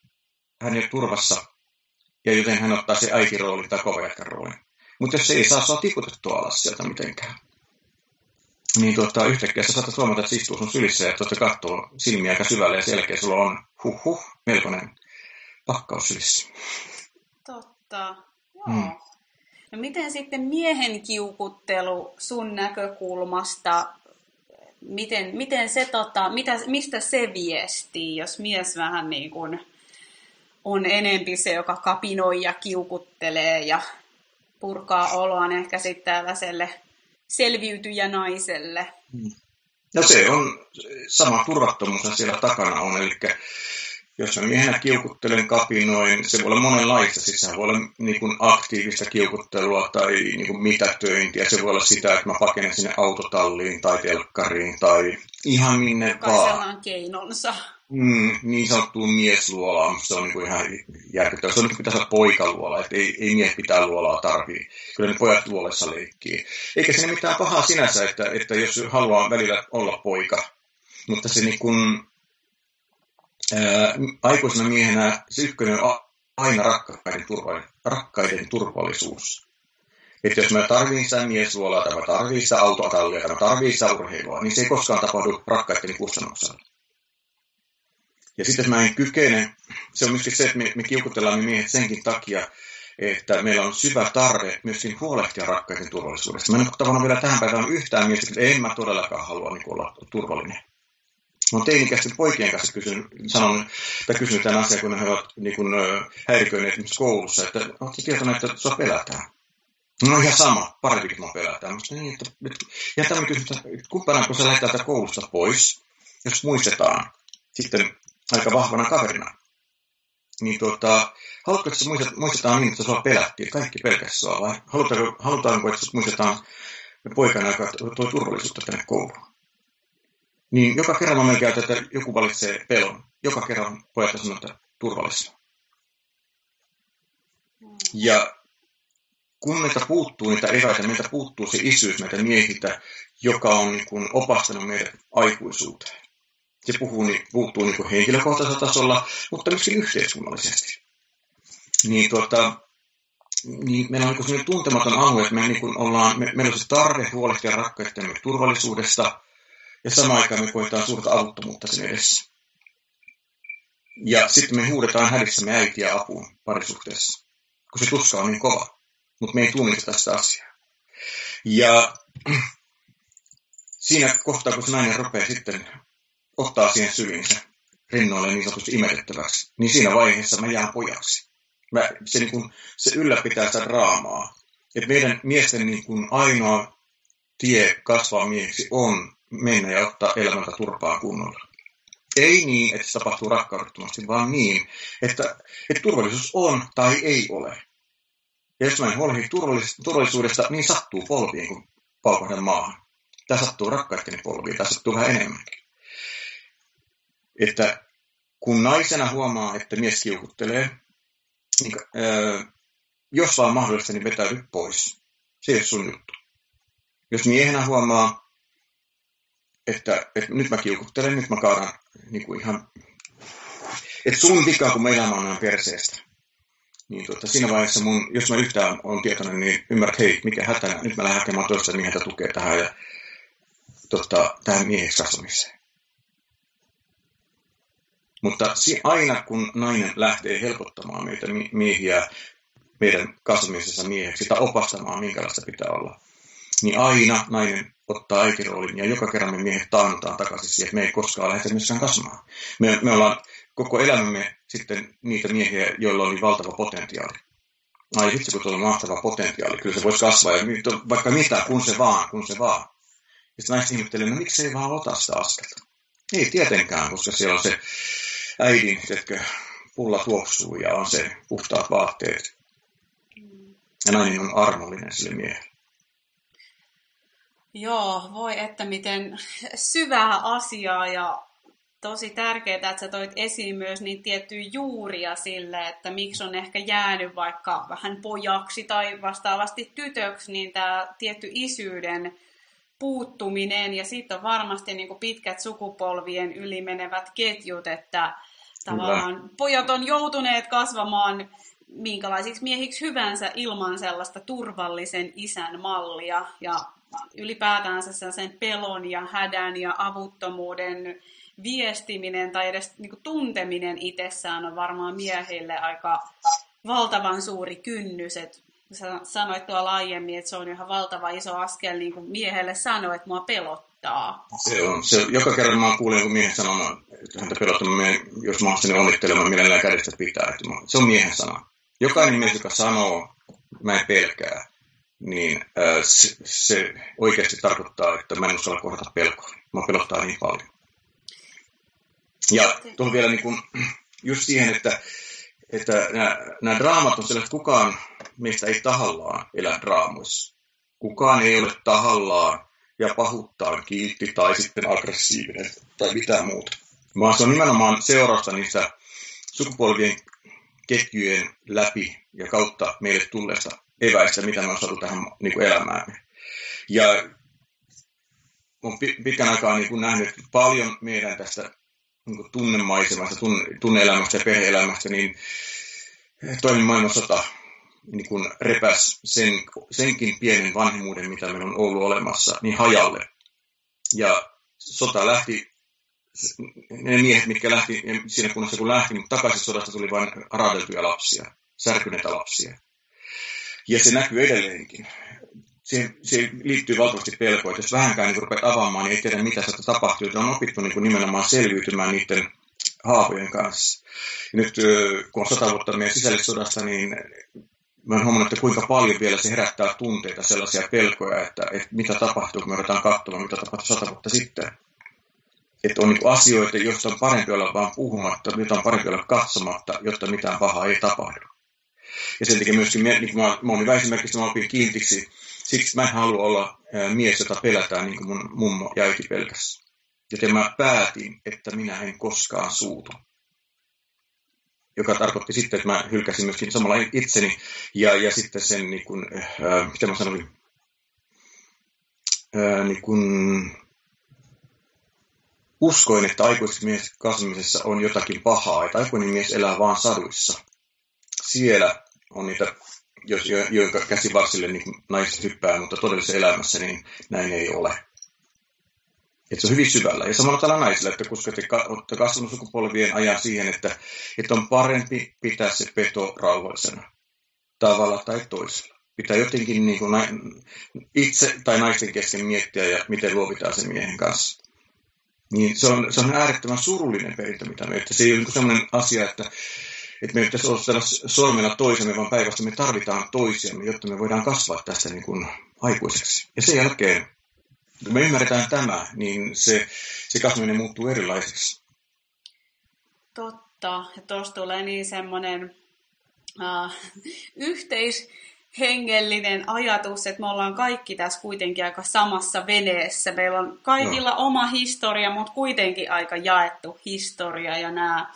hän ei ole turvassa, ja joten hän ottaa se äitirooli tai kovajätkän rooli. Mutta jos se ei saa sua tiputettua alas sieltä mitenkään, niin tuota, yhtäkkiä sä saatat huomata, että se istuu sun sylissä ja tuota katsoo silmiä aika syvälle ja selkeä, sulla on huh huh, melkoinen pakkaus sylissä. Totta, joo. Hmm. No miten sitten miehen kiukuttelu sun näkökulmasta, miten, miten se, tota, mitä, mistä se viestii, jos mies vähän niin kuin on enempi se, joka kapinoi ja kiukuttelee ja purkaa oloaan ehkä sitten tällaiselle selviytyjä naiselle. Hmm. No se on sama turvattomuus siellä takana on, eli jos mä miehenä kiukuttelen kapinoin, se voi olla monenlaista. Siis se voi olla niin kuin aktiivista kiukuttelua tai niin kuin mitätöintiä. Se voi olla sitä, että mä pakenen sinne autotalliin tai telkkariin tai ihan minne Jokaisella vaan. on keinonsa. Mm, niin sanottuun miesluolaan, se on niin ihan järkyttävä. Se on niin pitäisi olla poikaluola, että ei, ei mies pitää luolaa tarvii. Kyllä ne pojat luolessa leikkii. Eikä siinä mitään pahaa sinänsä, että, että jos haluaa välillä olla poika, mutta se niin kuin, ää, aikuisena miehenä se ykkönen on aina rakkaiden, turva, rakkaiden turvallisuus. Että jos mä tarviin sitä miesluolaa, tai mä tarviin sitä autotallia, tai mä tarviin sitä urheilua, niin se ei koskaan tapahdu rakkaiden kustannuksella. Ja sitten jos mä en kykene, se on myöskin se, että me, me kiukutellaan me miehet senkin takia, että meillä on syvä tarve myöskin huolehtia rakkaiden turvallisuudesta. Mä en tavallaan vielä tähän päivään yhtään miettinyt, että en mä todellakaan halua niin olla turvallinen. Mä oon teinikäisten poikien kanssa kysynyt, sanon, tai kysynyt tämän asian, kun he ovat niin kuin, häiriköineet esimerkiksi koulussa, että oletko tietoinen, että sua pelätään? No ihan sama, parempikin mä pelätään. Mutta niin, että, ja tämä kysymys, että kun sä lähdet täältä koulusta pois, jos muistetaan sitten aika vahvana kaverina, niin tuota, haluatko, että muistat, muistetaan niin, että sua pelättiin, kaikki pelkästään sua, vai halutaanko, halutaanko että muistetaan poikana, joka tuo turvallisuutta tänne kouluun? Niin joka kerran mä melkein että joku valitsee pelon. Joka kerran pojat sanoo, että turvallisena. Ja kun meiltä puuttuu niitä eväitä, meiltä puuttuu se isyys meitä miehiltä, joka on niin kuin opastanut meidät aikuisuuteen. Se puhuu, puuttuu niin kuin henkilökohtaisella tasolla, mutta myöskin yhteiskunnallisesti. Niin, tuota, niin meillä on niin sellainen tuntematon alue, että me niin kuin ollaan, me, meillä on se tarve huolehtia rakkaittemme turvallisuudesta, ja samaan aikaan me koetaan suurta avuttomuutta sen edessä. Ja sitten me huudetaan hädissämme äitiä apuun parisuhteessa, kun se tuska on niin kova, mutta me ei tunnista sitä asiaa. Ja (clears throat) siinä kohtaa, kun se nainen rupeaa sitten ottaa siihen syliinsä rinnoille niin sanotusti imetettäväksi, niin siinä vaiheessa mä jään pojaksi. Mä, se, niin kun, se ylläpitää sitä draamaa. Et meidän miesten niin kun ainoa tie kasvaa mieheksi on mennä ja ottaa elämältä turpaa kunnolla. Ei niin, että se tapahtuu rakkaudettomasti, vaan niin, että, että turvallisuus on tai ei ole. Ja jos mä en huolehdi turvallisuudesta, niin sattuu polviin, kun paukahdan maahan. Tämä sattuu rakkaitteni polviin, tämä sattuu vähän enemmänkin. Että kun naisena huomaa, että mies kiukuttelee, niin, öö, jos vaan mahdollista, niin vetäydy pois. Se ei ole sun juttu. Jos miehenä huomaa, että, että nyt mä kiukuttelen, nyt mä kaadan niin kuin ihan, että sun vika, kun meillä on perseestä. Niin tuota, siinä vaiheessa mun, jos mä yhtään on tietoinen, niin ymmärrät, hei, mikä hätänä, nyt mä lähden hakemaan toista mieheltä tukea tähän ja tota, tähän mieheksi kasvamiseen. Mutta aina kun nainen lähtee helpottamaan meitä miehiä meidän kasvamisessa mieheksi tai opastamaan, minkälaista pitää olla, niin aina nainen ottaa äitiroolin ja joka kerran me miehet taannutaan takaisin siihen, että me ei koskaan lähdetä missään kasvamaan. Me, me ollaan koko elämämme sitten niitä miehiä, joilla oli valtava potentiaali. Ai vitsi, kun tuolla on mahtava potentiaali, kyllä se voisi kasvaa ja vaikka mitä, kun se vaan, kun se vaan. Ja sitten naiset ihmettelee, no miksi ei vaan ota sitä askelta? Ei tietenkään, koska siellä on se äidin, että pulla tuoksuu ja on se puhtaat vaatteet. Ja nainen on armollinen sille miehelle. Joo, voi että miten syvää asiaa ja tosi tärkeää, että sä toit esiin myös niin tiettyjä juuria sille, että miksi on ehkä jäänyt vaikka vähän pojaksi tai vastaavasti tytöksi, niin tämä tietty isyyden puuttuminen ja sitten on varmasti niin kuin pitkät sukupolvien ylimenevät ketjut, että tavallaan Kyllä. pojat on joutuneet kasvamaan minkälaisiksi miehiksi hyvänsä ilman sellaista turvallisen isän mallia ja ylipäätänsä sen pelon ja hädän ja avuttomuuden viestiminen tai edes niin kuin, tunteminen itsessään on varmaan miehille aika valtavan suuri kynnys. Et sä sanoit tuolla aiemmin, että se on ihan valtava iso askel niin kuin miehelle sanoa, että mua pelottaa. Se on. Se, joka kerran mä kuulen, kun miehen sanoo, että häntä pelottaa, jos mä oon onnittelemaan, mielellään kädestä pitää. Että se on miehen sana. Jokainen mies, joka sanoo, mä en pelkää, niin se, se oikeasti tarkoittaa, että mä en uskalla kohdata pelkoa. Mä pelottaa niin paljon. Ja tuohon vielä niin kuin, just siihen, että, että nämä, nämä draamat on sellaiset, että kukaan meistä ei tahallaan elä draamoissa. Kukaan ei ole tahallaan ja pahuttaan kiitti tai sitten aggressiivinen tai mitään muuta. Vaan se on nimenomaan seurausta niistä sukupolvien ketjujen läpi ja kautta meille tulleesta eväistä, mitä me on saatu tähän niin kuin elämäämme. Ja olen pitkän aikaa niin kuin nähnyt paljon meidän tästä niin tunnemaisemasta, tunne-elämästä ja perhe-elämästä, niin toinen maailmansota niin kuin repäs sen, senkin pienen vanhemmuuden, mitä meillä on ollut olemassa, niin hajalle. Ja sota lähti, ne miehet, mitkä lähti siinä kunnossa kun lähti, mutta takaisin sodasta tuli vain raadeltuja lapsia, särkyneitä lapsia. Ja se näkyy edelleenkin. Siihen, siihen liittyy valtavasti pelkoa, että jos vähänkään niin rupeat avaamaan, niin ei tiedä mitä sieltä tapahtuu. On opittu niin kuin nimenomaan selviytymään niiden haavojen kanssa. Ja nyt kun on sata vuotta meidän sisällissodasta, niin mä oon huomannut, että kuinka paljon vielä se herättää tunteita, sellaisia pelkoja, että, että mitä tapahtuu, kun me ruvetaan katsomaan, mitä tapahtui sata vuotta sitten. Että on niin asioita, joista on parempi olla vaan puhumatta, joita on parempi olla katsomatta, jotta mitään pahaa ei tapahdu. Ja sen takia myöskin, niin kuin mä, mä olin esimerkiksi, mä opin kiintiksi, siksi mä en halua olla mies, jota pelätään niin kuin mun mummo ja äiti pelkässä. Joten mä päätin, että minä en koskaan suutu. Joka tarkoitti sitten, että mä hylkäsin myöskin samalla itseni ja, ja sitten sen, niin kuin, äh, mitä mä sanoin, äh, niin kuin, uskoin, että aikuiseksi mies kasvamisessa on jotakin pahaa, että aikuinen mies elää vaan saduissa. Siellä on niitä, jos, joiden käsivarsille niin naiset hyppää, mutta todellisessa elämässä niin näin ei ole. Että se on hyvin syvällä. Ja samalla tällä naisilla, että koska te olette kasvanut sukupolvien ajan siihen, että, että on parempi pitää se peto rauhallisena tavalla tai toisella. Pitää jotenkin niin kuin itse tai naisten kesken miettiä, ja miten luovitaan sen miehen kanssa. Niin se on, se on äärettömän surullinen perintö, mitä me, että se ei ole niin sellainen asia, että, että me ei pitäisi olla sormella toisemme, vaan päivästä me tarvitaan toisiamme, jotta me voidaan kasvaa tästä niin kuin aikuiseksi. Ja sen jälkeen, kun me ymmärretään tämä, niin se, se kasvaminen muuttuu erilaiseksi. Totta. Ja tuossa tulee niin semmoinen uh, yhteis, hengellinen ajatus, että me ollaan kaikki tässä kuitenkin aika samassa veneessä. Meillä on kaikilla no. oma historia, mutta kuitenkin aika jaettu historia ja nämä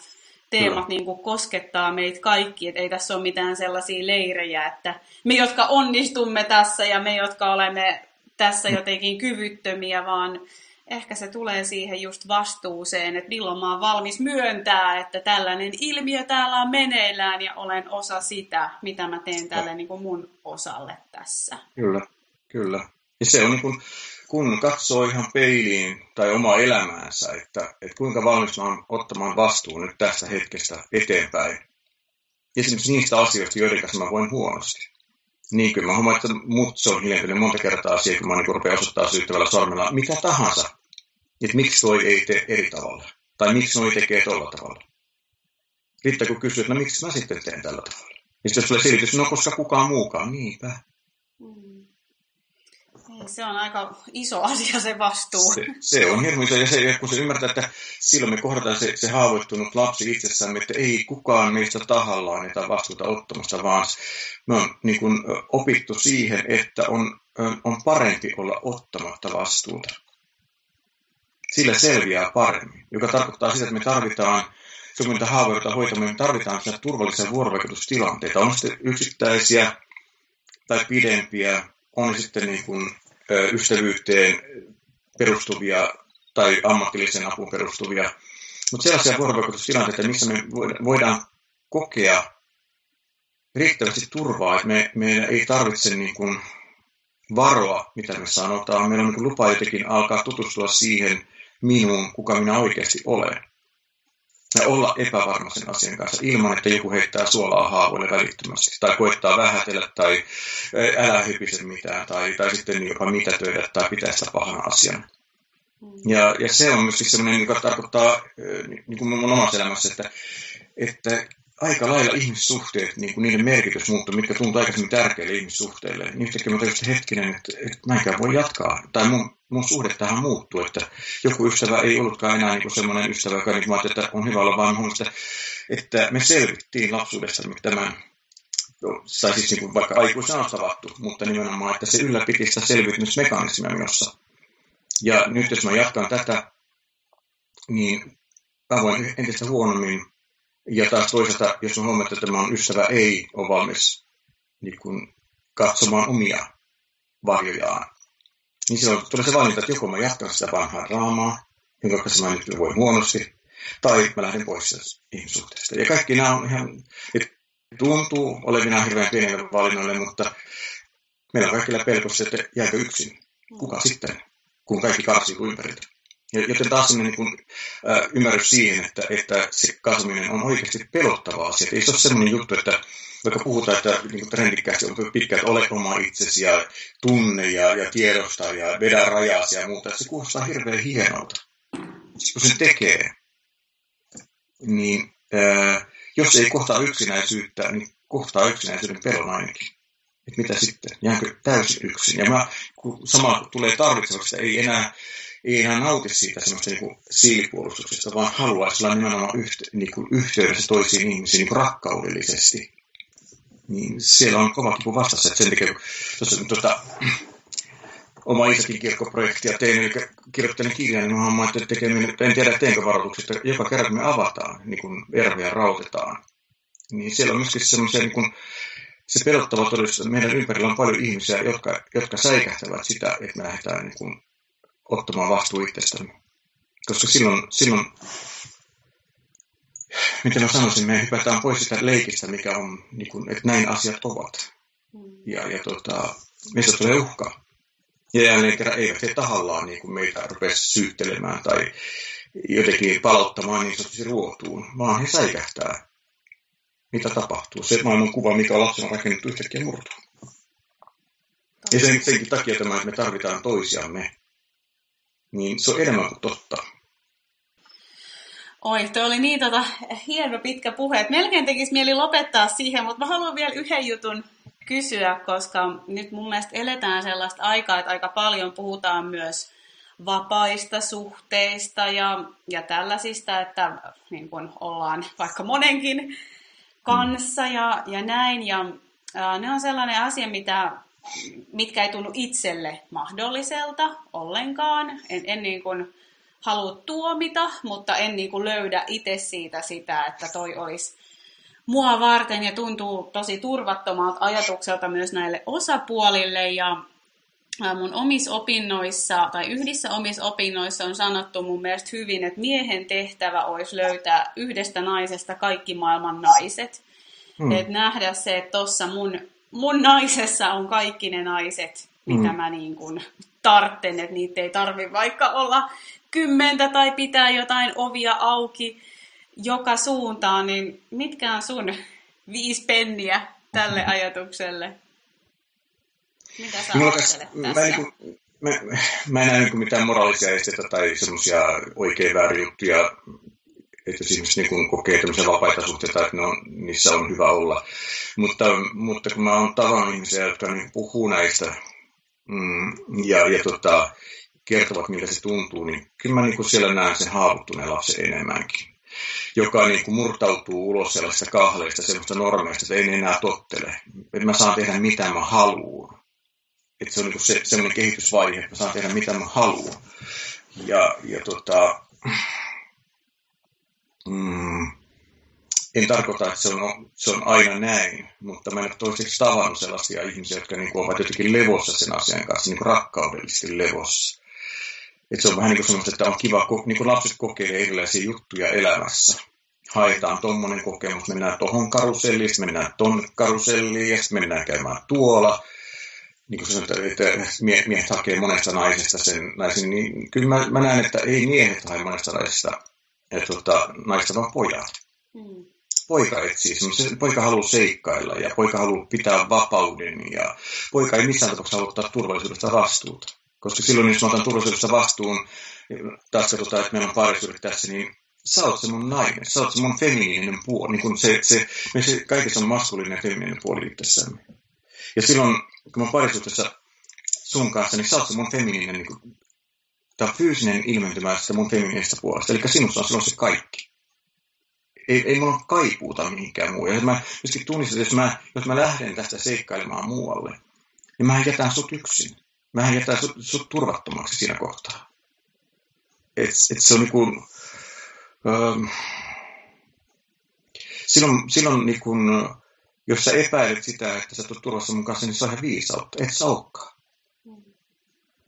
teemat niin kuin koskettaa meitä kaikki, että ei tässä ole mitään sellaisia leirejä, että me, jotka onnistumme tässä ja me, jotka olemme tässä mm. jotenkin kyvyttömiä, vaan ehkä se tulee siihen just vastuuseen, että milloin mä oon valmis myöntää, että tällainen ilmiö täällä on meneillään ja olen osa sitä, mitä mä teen tälle niin kuin mun osalle tässä. Kyllä, kyllä. Ja se on niin kuin, kun katsoo ihan peiliin tai omaa elämäänsä, että, että kuinka valmis mä oon ottamaan vastuun nyt tästä hetkestä eteenpäin. Esimerkiksi niistä asioista, joiden kanssa mä voin huonosti. Niin kyllä mä huomaan, että mut se on hiljentynyt monta kertaa siihen, kun mä niin rupean osoittaa syyttävällä sormella mitä tahansa. Että miksi toi ei tee eri tavalla. Tai miksi noi tekee tolla tavalla. Riittää kun kysyy, että no miksi mä sitten teen tällä tavalla. Ja sitten jos tulee selitys, no koska kukaan muukaan, niinpä. Se on aika iso asia se vastuu. Se, se on hirveän iso, ja se, kun se ymmärtää, että silloin me kohdataan se, se haavoittunut lapsi itsessään, että ei kukaan meistä tahallaan niitä vastuuta ottamassa, vaan me on niin kuin, opittu siihen, että on, on parempi olla ottamatta vastuuta. Sillä selviää paremmin, joka tarkoittaa sitä, että me tarvitaan se kun haavoita hoitamaan, me tarvitaan sitä turvallisia vuorovaikutustilanteita. On sitten yksittäisiä tai pidempiä, on sitten niin kuin ystävyyteen perustuvia tai ammatillisen apuun perustuvia, mutta sellaisia vuorovaikutustilanteita, missä me voidaan kokea riittävästi turvaa, että me, meidän ei tarvitse niin kuin varoa, mitä me sanotaan. Meillä on niin lupa jotenkin alkaa tutustua siihen minuun, kuka minä oikeasti olen ja olla epävarma sen asian kanssa ilman, että joku heittää suolaa haavoille välittömästi tai koittaa vähätellä tai älä hypise mitään tai, tai sitten jopa mitätöidä tai pitää sitä pahana asiana. Mm. Ja, ja se on myöskin sellainen, joka tarkoittaa niin kuin mun omassa elämässä, että, että aika lailla ihmissuhteet, niin kuin niiden merkitys muuttuu, mitkä tuntuu aikaisemmin tärkeille ihmissuhteille, niin yhtäkkiä mä tajusin hetkinen, että, että näinkään voi jatkaa. Tai mun, mun suhde tähän muuttuu, että joku ystävä ei ollutkaan enää niin semmoinen ystävä, joka niin kuin että on hyvä olla, vaan mun että, me selvittiin lapsuudessamme tämän, tai siis niin vaikka aikuisena on tavattu, mutta nimenomaan, että se ylläpiti sitä selviytymismekanismia minussa. Ja nyt jos mä jatkan tätä, niin mä voin entistä huonommin ja taas toisaalta, jos on huomattu, että on ystävä ei ole valmis niin kuin, katsomaan omia varjojaan, niin silloin tulee se valinta, että joko mä jatkan sitä vanhaa raamaa, jonka kanssa mä nyt voin huonosti, tai mä lähden pois ihmissuhteesta. Ja kaikki nämä on ihan, tuntuu olevina hirveän pienille valinnoille, mutta meillä on kaikilla pelkossa, että jääkö yksin. Kuka sitten, kun kaikki karsii kuin ympäriltä. Joten taas sellainen niin kuin, äh, ymmärrys siihen, että, että se kasvaminen on oikeasti pelottava asia. Ei se ole sellainen juttu, että vaikka puhutaan, että niin trendikkäästi on pitkään, että ole oma itsesi ja tunne ja, ja tiedosta ja vedä rajasi ja muuta. Se kuulostaa hirveän hienolta. Kun se tekee, niin äh, jos ei kohtaa yksinäisyyttä, niin kohtaa yksinäisyyden pelon ainakin. Että mitä sitten? Jäänkö täysin yksin? Ja mä, kun sama tulee tarvitsevaksi, ei enää ei enää nauti siitä semmoista niin siilipuolustuksesta, vaan haluaisi olla nimenomaan yhte, niin kuin yhteydessä toisiin ihmisiin niin rakkaudellisesti. Niin siellä on kova kipu vastassa, että sen takia, tuossa tuota, oma isäkin kirkkoprojektia tein, eli kirjoittelin kirjan, niin mä että en tiedä teenkö varoituksista, joka kerran kun me avataan, niin kuin erveä rautetaan, niin siellä on myöskin semmoisia niin kuin, se pelottava todellisuus, että meidän ympärillä on paljon ihmisiä, jotka, jotka säikähtävät sitä, että me lähdetään niin kuin ottamaan vastuu itsestämme. Koska silloin, silloin miten mä sanoisin, me hypätään pois sitä leikistä, mikä on, niin kuin, että näin asiat ovat. Ja, ja tota, meistä tulee uhka. Ja jälleen kerran eivät he tahallaan niin kuin meitä rupea syyttelemään tai jotenkin palauttamaan niin sanotusti ruotuun, vaan he säikähtää, mitä tapahtuu. Se maailman kuva, mikä on lapsena rakennettu yhtäkkiä murtuu. Ja sen, senkin takia tämä, että me tarvitaan toisiamme niin se on enemmän kuin totta. Oi, tuo oli niin tota, hieno pitkä puhe, että melkein tekisi mieli lopettaa siihen, mutta mä haluan vielä yhden jutun kysyä, koska nyt mun mielestä eletään sellaista aikaa, että aika paljon puhutaan myös vapaista suhteista ja, ja tällaisista, että niin kun ollaan vaikka monenkin kanssa ja, ja näin. Ja ää, ne on sellainen asia, mitä mitkä ei tunnu itselle mahdolliselta ollenkaan. En, en niin kuin halua tuomita, mutta en niin kuin löydä itse siitä sitä, että toi olisi mua varten ja tuntuu tosi turvattomalta ajatukselta myös näille osapuolille ja mun omissa opinnoissa tai yhdissä omissa opinnoissa on sanottu mun mielestä hyvin, että miehen tehtävä olisi löytää yhdestä naisesta kaikki maailman naiset. Mm. Että nähdä se, että tuossa mun, mun naisessa on kaikki ne naiset, mitä mm. mä niin kuin tartten, että niitä ei tarvi vaikka olla kymmentä tai pitää jotain ovia auki joka suuntaan, niin mitkä on sun (laughs) viisi penniä tälle ajatukselle? Mitä sä Mulla? Mä, niin kuin, mä, mä en näe niin mitään moraalisia esteitä tai semmoisia oikein väärin juttuja, että jos ihmiset niin kokee tämmöisiä vapaita suhteita, että ne on, niissä on hyvä olla. Mutta, mutta kun mä oon tavannut ihmisiä, jotka niin puhuu näistä mm, ja, ja tota, kertovat, miltä se tuntuu, niin kyllä mä niin kuin siellä näen sen haavoittuneen lapsen enemmänkin joka niin kuin murtautuu ulos sellaisesta kahleista, sellaista normeista, että ei enää tottele. Että mä saan tehdä mitä mä haluan. Että se on niin kuin se, sellainen kehitysvaihe, että mä saan tehdä mitä mä haluan. Ja, ja tota, mm, en tarkoita, että se on, se on aina näin, mutta mä en ole toiseksi tavannut sellaisia ihmisiä, jotka niin kuin ovat jotenkin levossa sen asian kanssa, niin kuin rakkaudellisesti levossa. Että se on vähän niin kuin semmoista, että on kiva, niin kuin lapset kokeilee erilaisia juttuja elämässä. Haetaan tuommoinen kokemus, mennään tuohon karuselliin, sitten mennään tuonne karuselliin ja sitten mennään käymään tuolla. Niin kuin sanotaan, että miehet hakee monesta naisesta sen naisen, niin kyllä mä, mä näen, että ei miehet hae monesta naisesta, että tota, naista vaan pojat. Mm poika etsii semmoisen, poika haluaa seikkailla ja poika haluaa pitää vapauden ja poika ei missään tapauksessa halua ottaa turvallisuudesta vastuuta. Koska silloin, jos mä otan turvallisuudesta vastuun, taas katsotaan, että meillä on parisuudet tässä, niin sä oot se mun nainen, sä oot se mun feminiininen puoli. Niin kun se, se, me se, kaikessa on maskuliininen ja feminiininen puoli itsessämme. Ja silloin, kun mä parisuudessa sun kanssa, niin sä oot se mun feminiininen, niin kuin, tämä fyysinen ilmentymä sitä mun feminiinisestä puolesta. Eli sinussa on silloin se kaikki. Ei, ei mulla ole kaipuuta mihinkään muu. Ja mä myöskin tunnistan, että jos mä, jos mä lähden tästä seikkailemaan muualle, niin mä jätän sut yksin mä jätän sut, sut turvattomaksi siinä kohtaa. Et, et se on niin kuin, ähm, silloin, silloin niin kuin, jos sä epäilet sitä, että sä tulet turvassa mun kanssa, niin se on ihan viisautta. Et sä olekaan.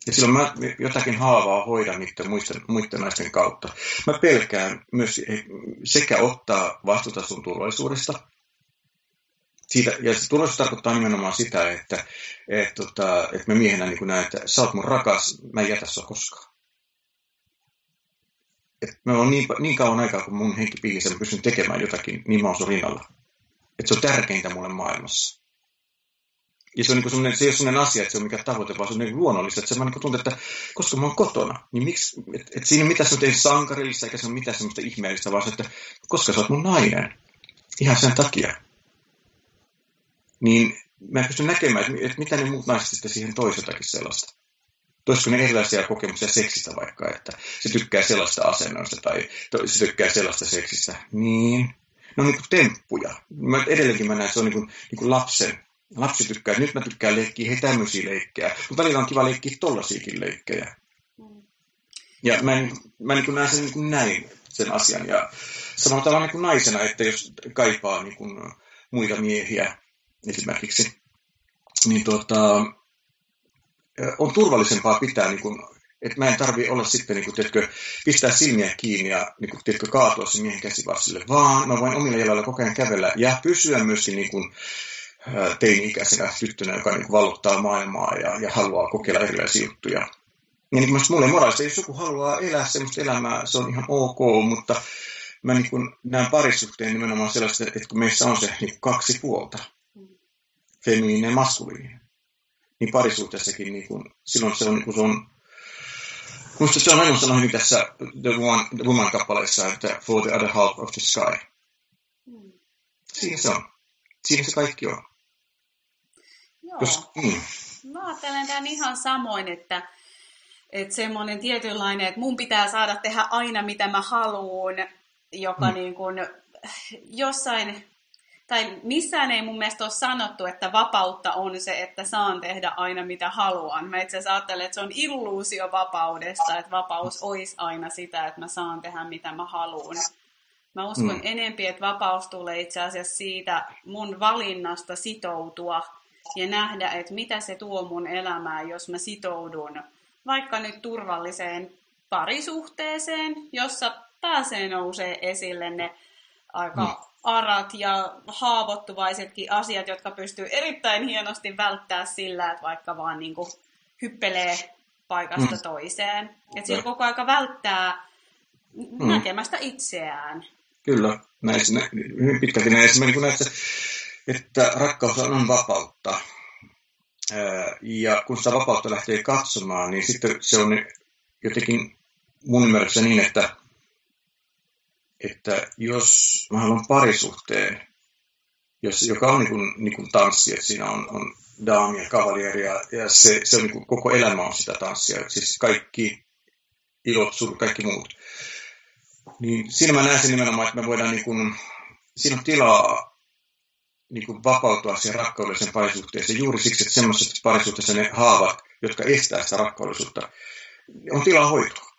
Ja silloin mä jotakin haavaa hoidan niiden muiden, muiden naisten kautta. Mä pelkään myös sekä ottaa vastuuta sun turvallisuudesta, siitä, ja se turvallisuus tarkoittaa nimenomaan sitä, että, että, tota, että me miehenä niin näen, että sä oot mun rakas, mä en jätä sua koskaan. Että me on niin, niin kauan aikaa, kun mun henki pihissä, mä pystyn tekemään jotakin, niin mä oon sun rinnalla. Että se on tärkeintä mulle maailmassa. Ja se, on niin se ei ole sellainen asia, että se on mikä tavoite, vaan se on niin luonnollista, että se vaan niin tuntuu, että koska mä oon kotona, niin miksi, että, että siinä ei mitään semmoista sankarillista, eikä se ole mitään semmoista ihmeellistä, vaan se, että koska sä oot mun nainen. Ihan sen takia niin mä en pysty näkemään, että, mitä ne muut naiset sitten siihen toisetakin sellaista. Toisiko ne erilaisia kokemuksia seksistä vaikka, että se tykkää sellaista asennoista tai se tykkää sellaista seksistä. Niin, ne on niin temppuja. Mä, edelleenkin mä näen, että se on niin kuin, niin kuin lapsen. Lapsi tykkää, nyt mä tykkään leikkiä he tämmöisiä leikkejä, mutta välillä on kiva leikkiä tollasiakin leikkejä. Ja mä, en, mä niin kuin näen sen niin kuin näin, sen asian. Ja samalla tavalla niin kuin naisena, että jos kaipaa niin kuin muita miehiä, esimerkiksi, niin tuota, on turvallisempaa pitää, niin kuin, että mä en tarvi olla sitten, niin kuin, tiedätkö, pistää silmiä kiinni ja niin kuin, tiedätkö, kaatua sen miehen käsivarsille, vaan mä voin omilla jaloilla koko ajan kävellä ja pysyä myöskin niin kuin, teini-ikäisenä tyttönä, joka niin valottaa maailmaa ja, ja haluaa kokeilla erilaisia juttuja. Ja niin kuin mulle moraalista, jos joku haluaa elää sellaista elämää, se on ihan ok, mutta mä niin kuin näen parisuhteen nimenomaan sellaista, että kun meissä on se niin kaksi puolta, feminiininen ja maskuliininen. Niin parisuhteessakin niin kuin, silloin se on, niin kuin se on Minusta se on ainoa sanoi hyvin tässä The, One, The Woman-kappaleessa, että for the other half of the sky. Mm. Siinä se on. Siinä se kaikki on. Joo. Jos, mm. Mä ajattelen tämän ihan samoin, että, että semmoinen tietynlainen, että mun pitää saada tehdä aina mitä mä haluan, joka mm. niin kuin jossain tai missään ei mun mielestä ole sanottu, että vapautta on se, että saan tehdä aina mitä haluan. Mä itse asiassa ajattelen, että se on illuusio vapaudesta, että vapaus olisi aina sitä, että mä saan tehdä mitä mä haluan. Mä uskon mm. enempi, että vapaus tulee itse asiassa siitä mun valinnasta sitoutua ja nähdä, että mitä se tuo mun elämään, jos mä sitoudun vaikka nyt turvalliseen parisuhteeseen, jossa pääsee nousee esille ne aika mm. Arat ja haavoittuvaisetkin asiat, jotka pystyy erittäin hienosti välttää sillä, että vaikka vaan niin kuin hyppelee paikasta mm. toiseen. Että sillä koko aika välttää mm. näkemästä itseään. Kyllä, näissä, hyvin pitkälti näissä, niin näissä, että rakkaus on vapautta. Ja kun sitä vapautta lähtee katsomaan, niin sitten se on jotenkin mun ymmärryksessä niin, että, että jos mä haluan parisuhteen, jos, joka on niin kuin, niin kuin tanssi, että siinä on, on daamia ja kavalieria, ja se, se on niin kuin, koko elämä on sitä tanssia, siis kaikki ilot, surut, kaikki muut. Niin siinä mä näen sen nimenomaan, että me voidaan, niin kuin, siinä on tilaa niin kuin vapautua siihen rakkaudelliseen parisuhteeseen juuri siksi, että semmoisessa parisuhteessa ne haavat, jotka estää sitä rakkaudellisuutta, on tilaa hoitoa.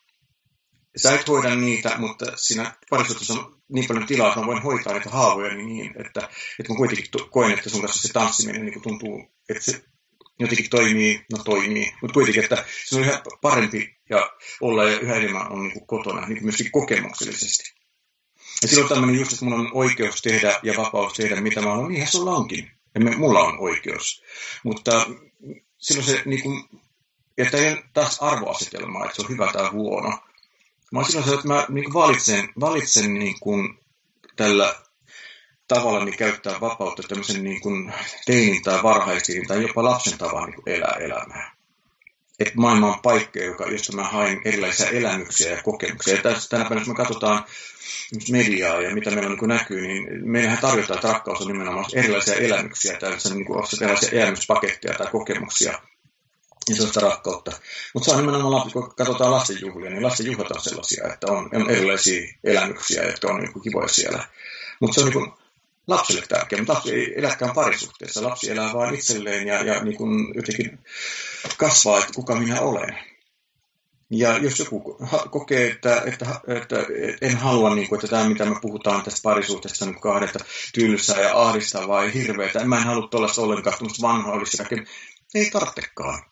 Sä et hoida niitä, mutta siinä parisuhteessa on niin paljon tilaa, että mä voin hoitaa niitä haavoja niin, että, että mä kuitenkin koen, että sun kanssa se tanssiminen niin tuntuu, että se jotenkin toimii, no toimii, mutta kuitenkin, että se on yhä parempi ja olla ja yhä enemmän on niin kotona, niin myöskin kokemuksellisesti. Ja silloin tämmöinen just, että mulla on oikeus tehdä ja vapaus tehdä, mitä mä haluan, niinhän sulla onkin. Ja me, mulla on oikeus. Mutta silloin se, niin kuin, että ei taas arvoasetelmaa, että se on hyvä tai huono. Mä silloin se, että mä niin valitsen, valitsen niin kuin tällä tavalla niin käyttää vapautta tämmöisen niin kuin teinin tai varhaisiin tai jopa lapsen tavan niin elää elämää että maailma on paikka, joka, josta mä haen erilaisia elämyksiä ja kokemuksia. Ja tässä, tänä päivänä, jos me katsotaan mediaa ja mitä meillä niin näkyy, niin meillähän tarjotaan, että rakkaus on nimenomaan erilaisia elämyksiä, tällaisia, niin kuin, erilaisia elämyspaketteja tai kokemuksia ja sellaista rakkautta. Mutta se on nimenomaan, kun katsotaan lastenjuhlia, niin lastenjuhlat on sellaisia, että on, on erilaisia elämyksiä, jotka on niin kivoja siellä. Mutta se on niin lapselle tärkeä, mutta lapsi ei eläkään parisuhteessa. Lapsi elää vain itselleen ja, ja niin kuin jotenkin kasvaa, että kuka minä olen. Ja jos joku kokee, että, että, että en halua, niin kuin, että tämä mitä me puhutaan tästä parisuhteesta niin kahden, että tylsää ja ahdistavaa ja hirveätä, mä en halua tuollaista ollenkaan, että vanha olisi ei tarvitsekaan.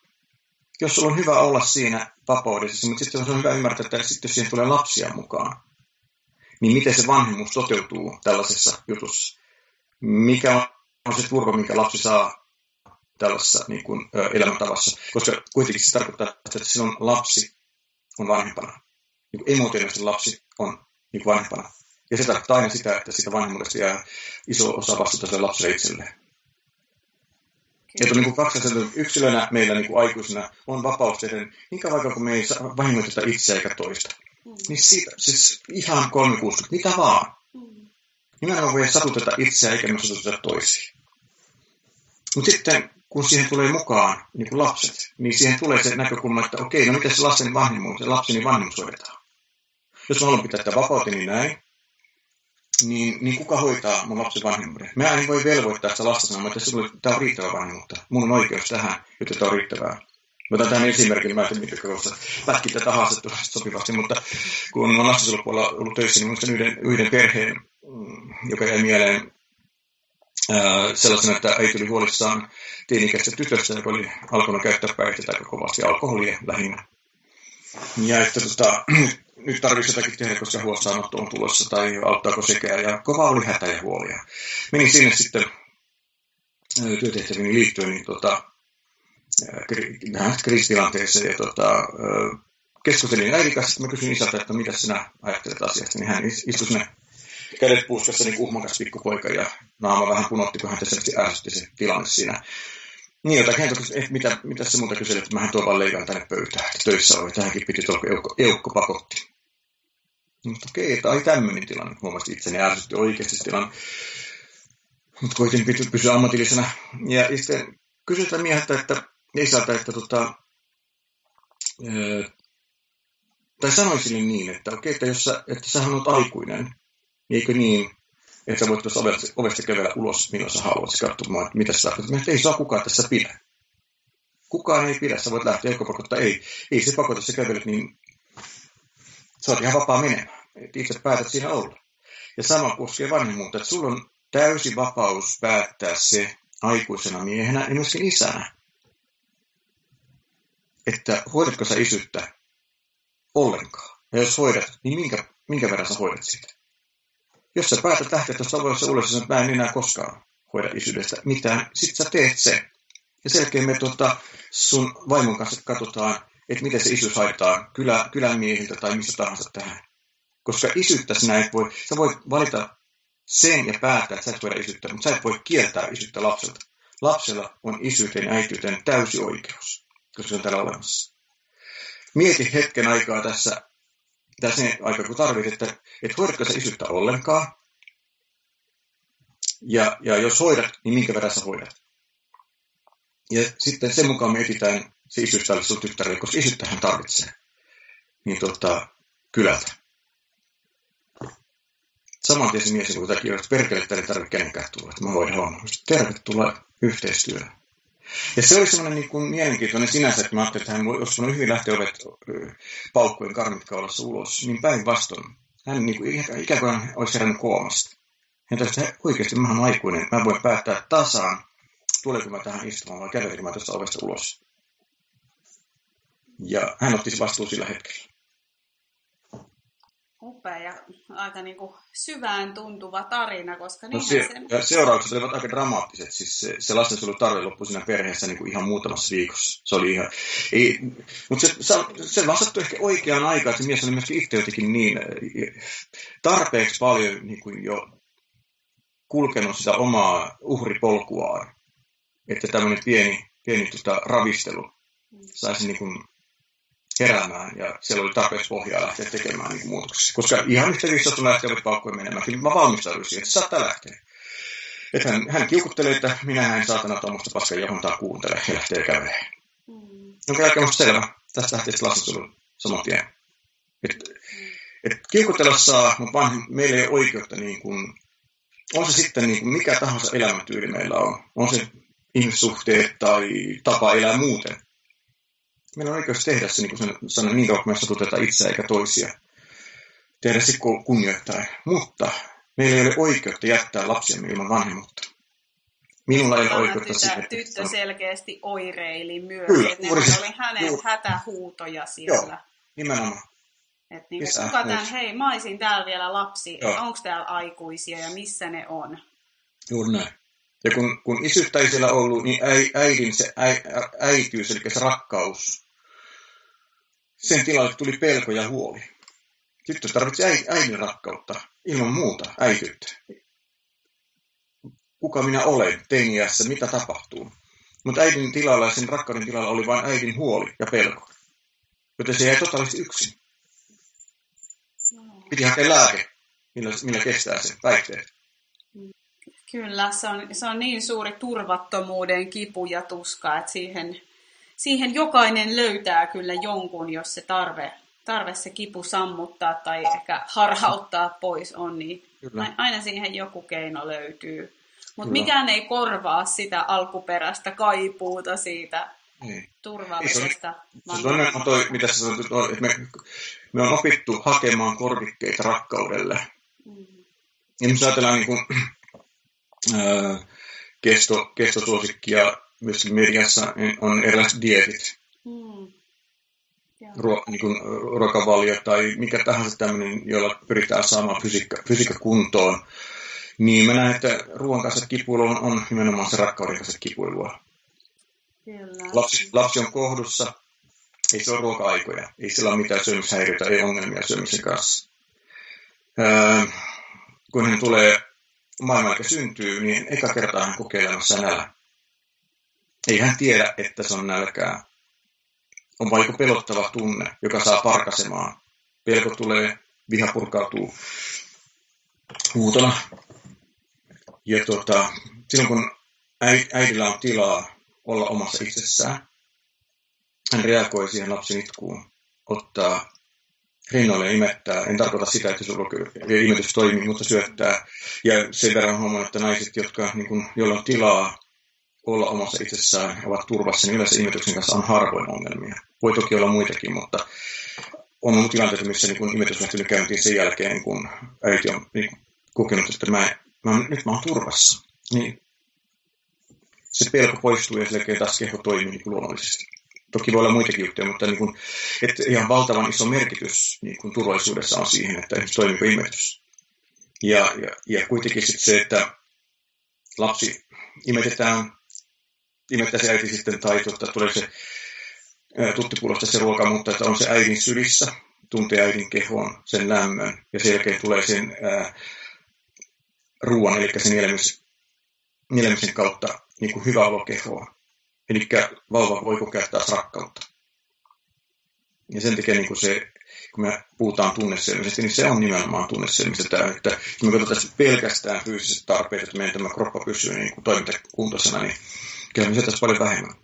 Jos sulla on hyvä olla siinä vapaudessa, mutta sitten on hyvä ymmärtää, että sitten siihen tulee lapsia mukaan, niin miten se vanhemmuus toteutuu tällaisessa jutussa mikä on se turva, minkä lapsi saa tällaisessa niin kuin, elämäntavassa. Koska kuitenkin se tarkoittaa, että silloin lapsi on vanhempana. Niin emotionaalisesti lapsi on niin vanhempana. Ja se tarkoittaa aina sitä, että sitä vanhemmuudesta jää iso osa vastuuta lapselle itselleen. Että niin kuin kaksi yksilönä meillä niin kuin aikuisena on vapaus tehdä niin kauan kun me ei vahingoiteta itseä eikä toista. Mm. Niin siitä, siis ihan 360, mitä vaan. Nimenomaan voi satuteta itseä eikä myös satuteta toisia. Mutta sitten kun siihen tulee mukaan niin kuin lapset, niin siihen tulee se näkökulma, että okei, no miten se lapsen vanhemmuus, se lapseni vanhemmuus hoidetaan. Jos mä haluan pitää tätä vapauteni näin, niin, niin kuka hoitaa mun lapsen vanhemmuuden? Mä en voi velvoittaa sitä lasta sanomaan, että tämä on riittävä vanhemmuutta. Mun on oikeus tähän, jotta tämä on riittävää. Mä otan tähän esimerkin, mä tiedä, mitkä kohdassa pätkin tätä haastattelua sopivasti, mutta kun mä lastensuojelupuolella ollut töissä, niin muistan yhden, yhden perheen, mm, joka jäi mieleen sellaisena, että äiti oli huolissaan teinikäistä tytöstä, joka oli alkanut käyttää päihteitä aika kovasti alkoholia lähinnä. Ja että tota, nyt tarvitsisi jotakin tehdä, koska huostaanotto on tulossa, tai auttaako sekään, ja kova oli hätä ja huolia. Menin sinne sitten työtehtäviin liittyen, niin tota, kriisitilanteeseen ja tota, keskustelin äidin kanssa, mä kysyin isältä, että mitä sinä ajattelet asiasta, niin hän istui sinne kädet puuskassa niin uhmakas pikkupoika ja naama vähän punotti, kun hän tässä ärsytti se tilanne siinä. Niin jotakin, hän että mitä, mitä se muuta kyseli, että mähän tuon vaan leikan tänne pöytään, että töissä oli, tähänkin piti tuolla, kun eukko, eukko pakotti. Mutta okei, okay, oli tämmöinen tilanne, huomasin itseni ärsytti oikeasti tilanne. Mutta koitin pysyä ammatillisena. Ja sitten kysyin mieheltä, että isältä, että tota, tai sanoin sille niin, että okei, että jos sä, että sä olet aikuinen, niin eikö niin, että sä voit tuossa ovesta, ovesta kävellä ulos, milloin sä haluat, katsomaan, että mitä sä tarkoitat. Että ei saa kukaan tässä pidä. Kukaan ei pidä, sä voit lähteä joko pakottaa, ei, ei se pakota, sä kävelet, niin sä oot ihan vapaa menemään. Et itse päätät siinä olla. Ja sama koskee vanhemmuutta, että sulla on täysi vapaus päättää se aikuisena miehenä ja myöskin isänä. Että hoidatko sä isyyttä ollenkaan. Ja jos hoidat, niin minkä, minkä verran sä hoidat sitä? Jos sä päätät lähteä tuosta ovesta ulos ja mä en enää koskaan hoida isyydestä mitään, sit sä teet sen. Ja selkeä me tota, sun vaimon kanssa katsotaan, että miten se isyys haetaan kylä, kylän miehiltä tai missä tahansa tähän. Koska isyyttä sinä et voi, sä voit valita sen ja päättää, että sä et voida isyyttä, mutta sä et voi kieltää isyyttä lapselta. Lapsella on isyyteen ja äityyteen täysi oikeus, koska se on täällä olemassa. Mieti hetken aikaa tässä, tässä aika kun tarvitset, että, että hoidatko sä isyyttä ollenkaan, ja, ja jos hoidat, niin minkä verran sä hoidat. Ja sitten sen mukaan me etsitään se isyys tälle sun tyttärelle, koska isyyttähän tarvitsee. Niin tota, kylältä. Saman tien se mies, kun tämä kirjoittaa, perkele, että ei tarvitse kenenkään tulla, että mä voin huomaa. Tervetuloa yhteistyöhön. Ja se oli semmoinen niin kuin mielenkiintoinen sinänsä, että mä ajattelin, että hän voi, jos on hyvin lähteä ovet paukkujen karmitkaulassa ulos, niin päinvastoin. Hän niin kuin, ikään kuin hän olisi herännyt koomasta. Hän tästä, että oikeasti mä olen aikuinen, mä voin päättää tasaan, tuleeko mä tähän istumaan vai kävelikö mä tästä ovesta ulos. Ja hän otti vastuun sillä hetkellä upea ja aika niin kuin syvään tuntuva tarina, koska no se, se... Ja seuraukset olivat aika dramaattiset. Siis se, se lastensuojelutarve loppui siinä perheessä niin kuin ihan muutamassa viikossa. Se oli ihan... Ei, mutta se, se, se vastattui ehkä oikeaan aikaan, että se mies oli myöskin itse jotenkin niin tarpeeksi paljon niin kuin jo kulkenut sitä omaa uhripolkuaan, että tämmöinen pieni, pieni tota, ravistelu mm. saisi niin kuin heräämään ja siellä oli tarpeeksi pohjaa lähteä tekemään niin muutoksia. Koska ihan yhtä viisasta lähteä voi paukkoja menemään. Kyllä mä valmistauduin siihen, että saattaa lähteä. Että hän, hän kiukuttelee, että minä en saatana tuommoista paskaa johontaan kuuntele ja lähtee kävelemään. Mm. Jonka jälkeen on selvä. Tästä lähtee lastensuojelun saman tien. Et, et kiukutella saa, mutta vaan meillä ei ole oikeutta niin kuin, on se sitten niin kuin mikä tahansa elämäntyyli meillä on. On se ihmissuhteet tai tapa elää muuten meillä on oikeus tehdä se, niin kuin sanoin, niin kauan kuin me satutetaan itseä eikä toisia. Tehdä se kunnioittaa. Mutta meillä ei ole oikeutta jättää lapsiamme ilman vanhemmuutta. Minulla ei ole oikeutta siihen. Tyttö selkeästi oireili myös. Kyllä, että ne oli hänen juuri. hätähuutoja siellä. Joo, nimenomaan. Että niin, kuka tämän, hei, mä olisin täällä vielä lapsi, onko täällä aikuisia ja missä ne on? Juuri näin. Ja kun, kun isyyttä ei siellä ollut, niin äidin se äi, äitiys, eli se rakkaus, sen tilalle tuli pelko ja huoli. Tyttö tarvitsi äidin rakkautta, ilman muuta äityyttä. Kuka minä olen teiniässä, mitä tapahtuu? Mutta äidin tilalla ja sen rakkauden tilalla oli vain äidin huoli ja pelko. Joten se jäi totaalisesti yksin. Piti hakea lääke, millä, millä kestää se päihteet. Kyllä, se on, se on niin suuri turvattomuuden kipu ja tuska, että siihen siihen jokainen löytää kyllä jonkun, jos se tarve, tarve se kipu sammuttaa tai ehkä harhauttaa pois on, niin kyllä. aina siihen joku keino löytyy. Mutta mikään ei korvaa sitä alkuperäistä kaipuuta siitä niin. turvallisesta. Se, se on toi, mitä sä sanoit, että me, me on opittu hakemaan korvikkeita rakkaudelle. Mm. Ja jos ajatellaan niin kuin, (clears throat) äh, kesto, kestosuosikkia myöskin mediassa niin on erilaiset dietit. Mm. Ruo, niin kuin ruokavalio tai mikä tahansa tämmöinen, jolla pyritään saamaan fysiikka, fysiikka kuntoon. Niin mä näen, että ruoan kanssa kipuilu on, on nimenomaan se rakkauden kanssa kipuilua. Kyllä. Lapsi, lapsi on kohdussa, ei se ole ruoka-aikoja, ei sillä ole mitään syömishäiriöitä, ei ongelmia syömisen kanssa. Öö, kun hän tulee maailmalle syntyy, niin eka kertaa hän kokee elämässä nälä. Ei hän tiedä, että se on nälkää. On vain joku pelottava tunne, joka saa parkasemaan. Pelko tulee, viha purkautuu huutona. Ja tuota, silloin kun äidillä on tilaa olla omassa itsessään, hän reagoi siihen lapsen itkuun, ottaa rinnoille imettää. En tarkoita sitä, että sulla imetys toimii, mutta syöttää. Ja sen verran huomaan, että naiset, jotka, niin kuin, joilla on tilaa olla omassa itsessään, ovat turvassa, niin yleensä imetyksen kanssa on harvoin ongelmia. Voi toki olla muitakin, mutta on ollut tilanteita, missä niin imetys lähtenyt käyntiin sen jälkeen, kun äiti on niin kokenut, että mä, mä, nyt mä oon turvassa. Niin se pelko poistuu ja sen taas keho toimii niin luonnollisesti. Toki voi olla muitakin juttuja, mutta niin kuin, että ihan valtavan iso merkitys niin kuin turvallisuudessa on siihen, että toimiiko imetys. Ja, ja, ja kuitenkin sitten se, että lapsi imetetään, imettää se äiti sitten tai tuota, tulee se tuttipulosta se ruoka, mutta että on se äidin sylissä, tuntee äidin kehon, sen lämmön ja sen jälkeen tulee sen ää, ruoan, eli sen nielemisen, nielemisen kautta niin kuin hyvä olo kehoa. Eli vauva voi kokea taas rakkautta. Ja sen takia niin kuin se, kun me puhutaan tunneselmisestä, niin se on nimenomaan tunneselmistä tämä, että kun me katsotaan pelkästään fyysiset tarpeet, että meidän tämä kroppa pysyy niin kuin toimintakuntoisena, niin kyllä me syötäisiin paljon vähemmän.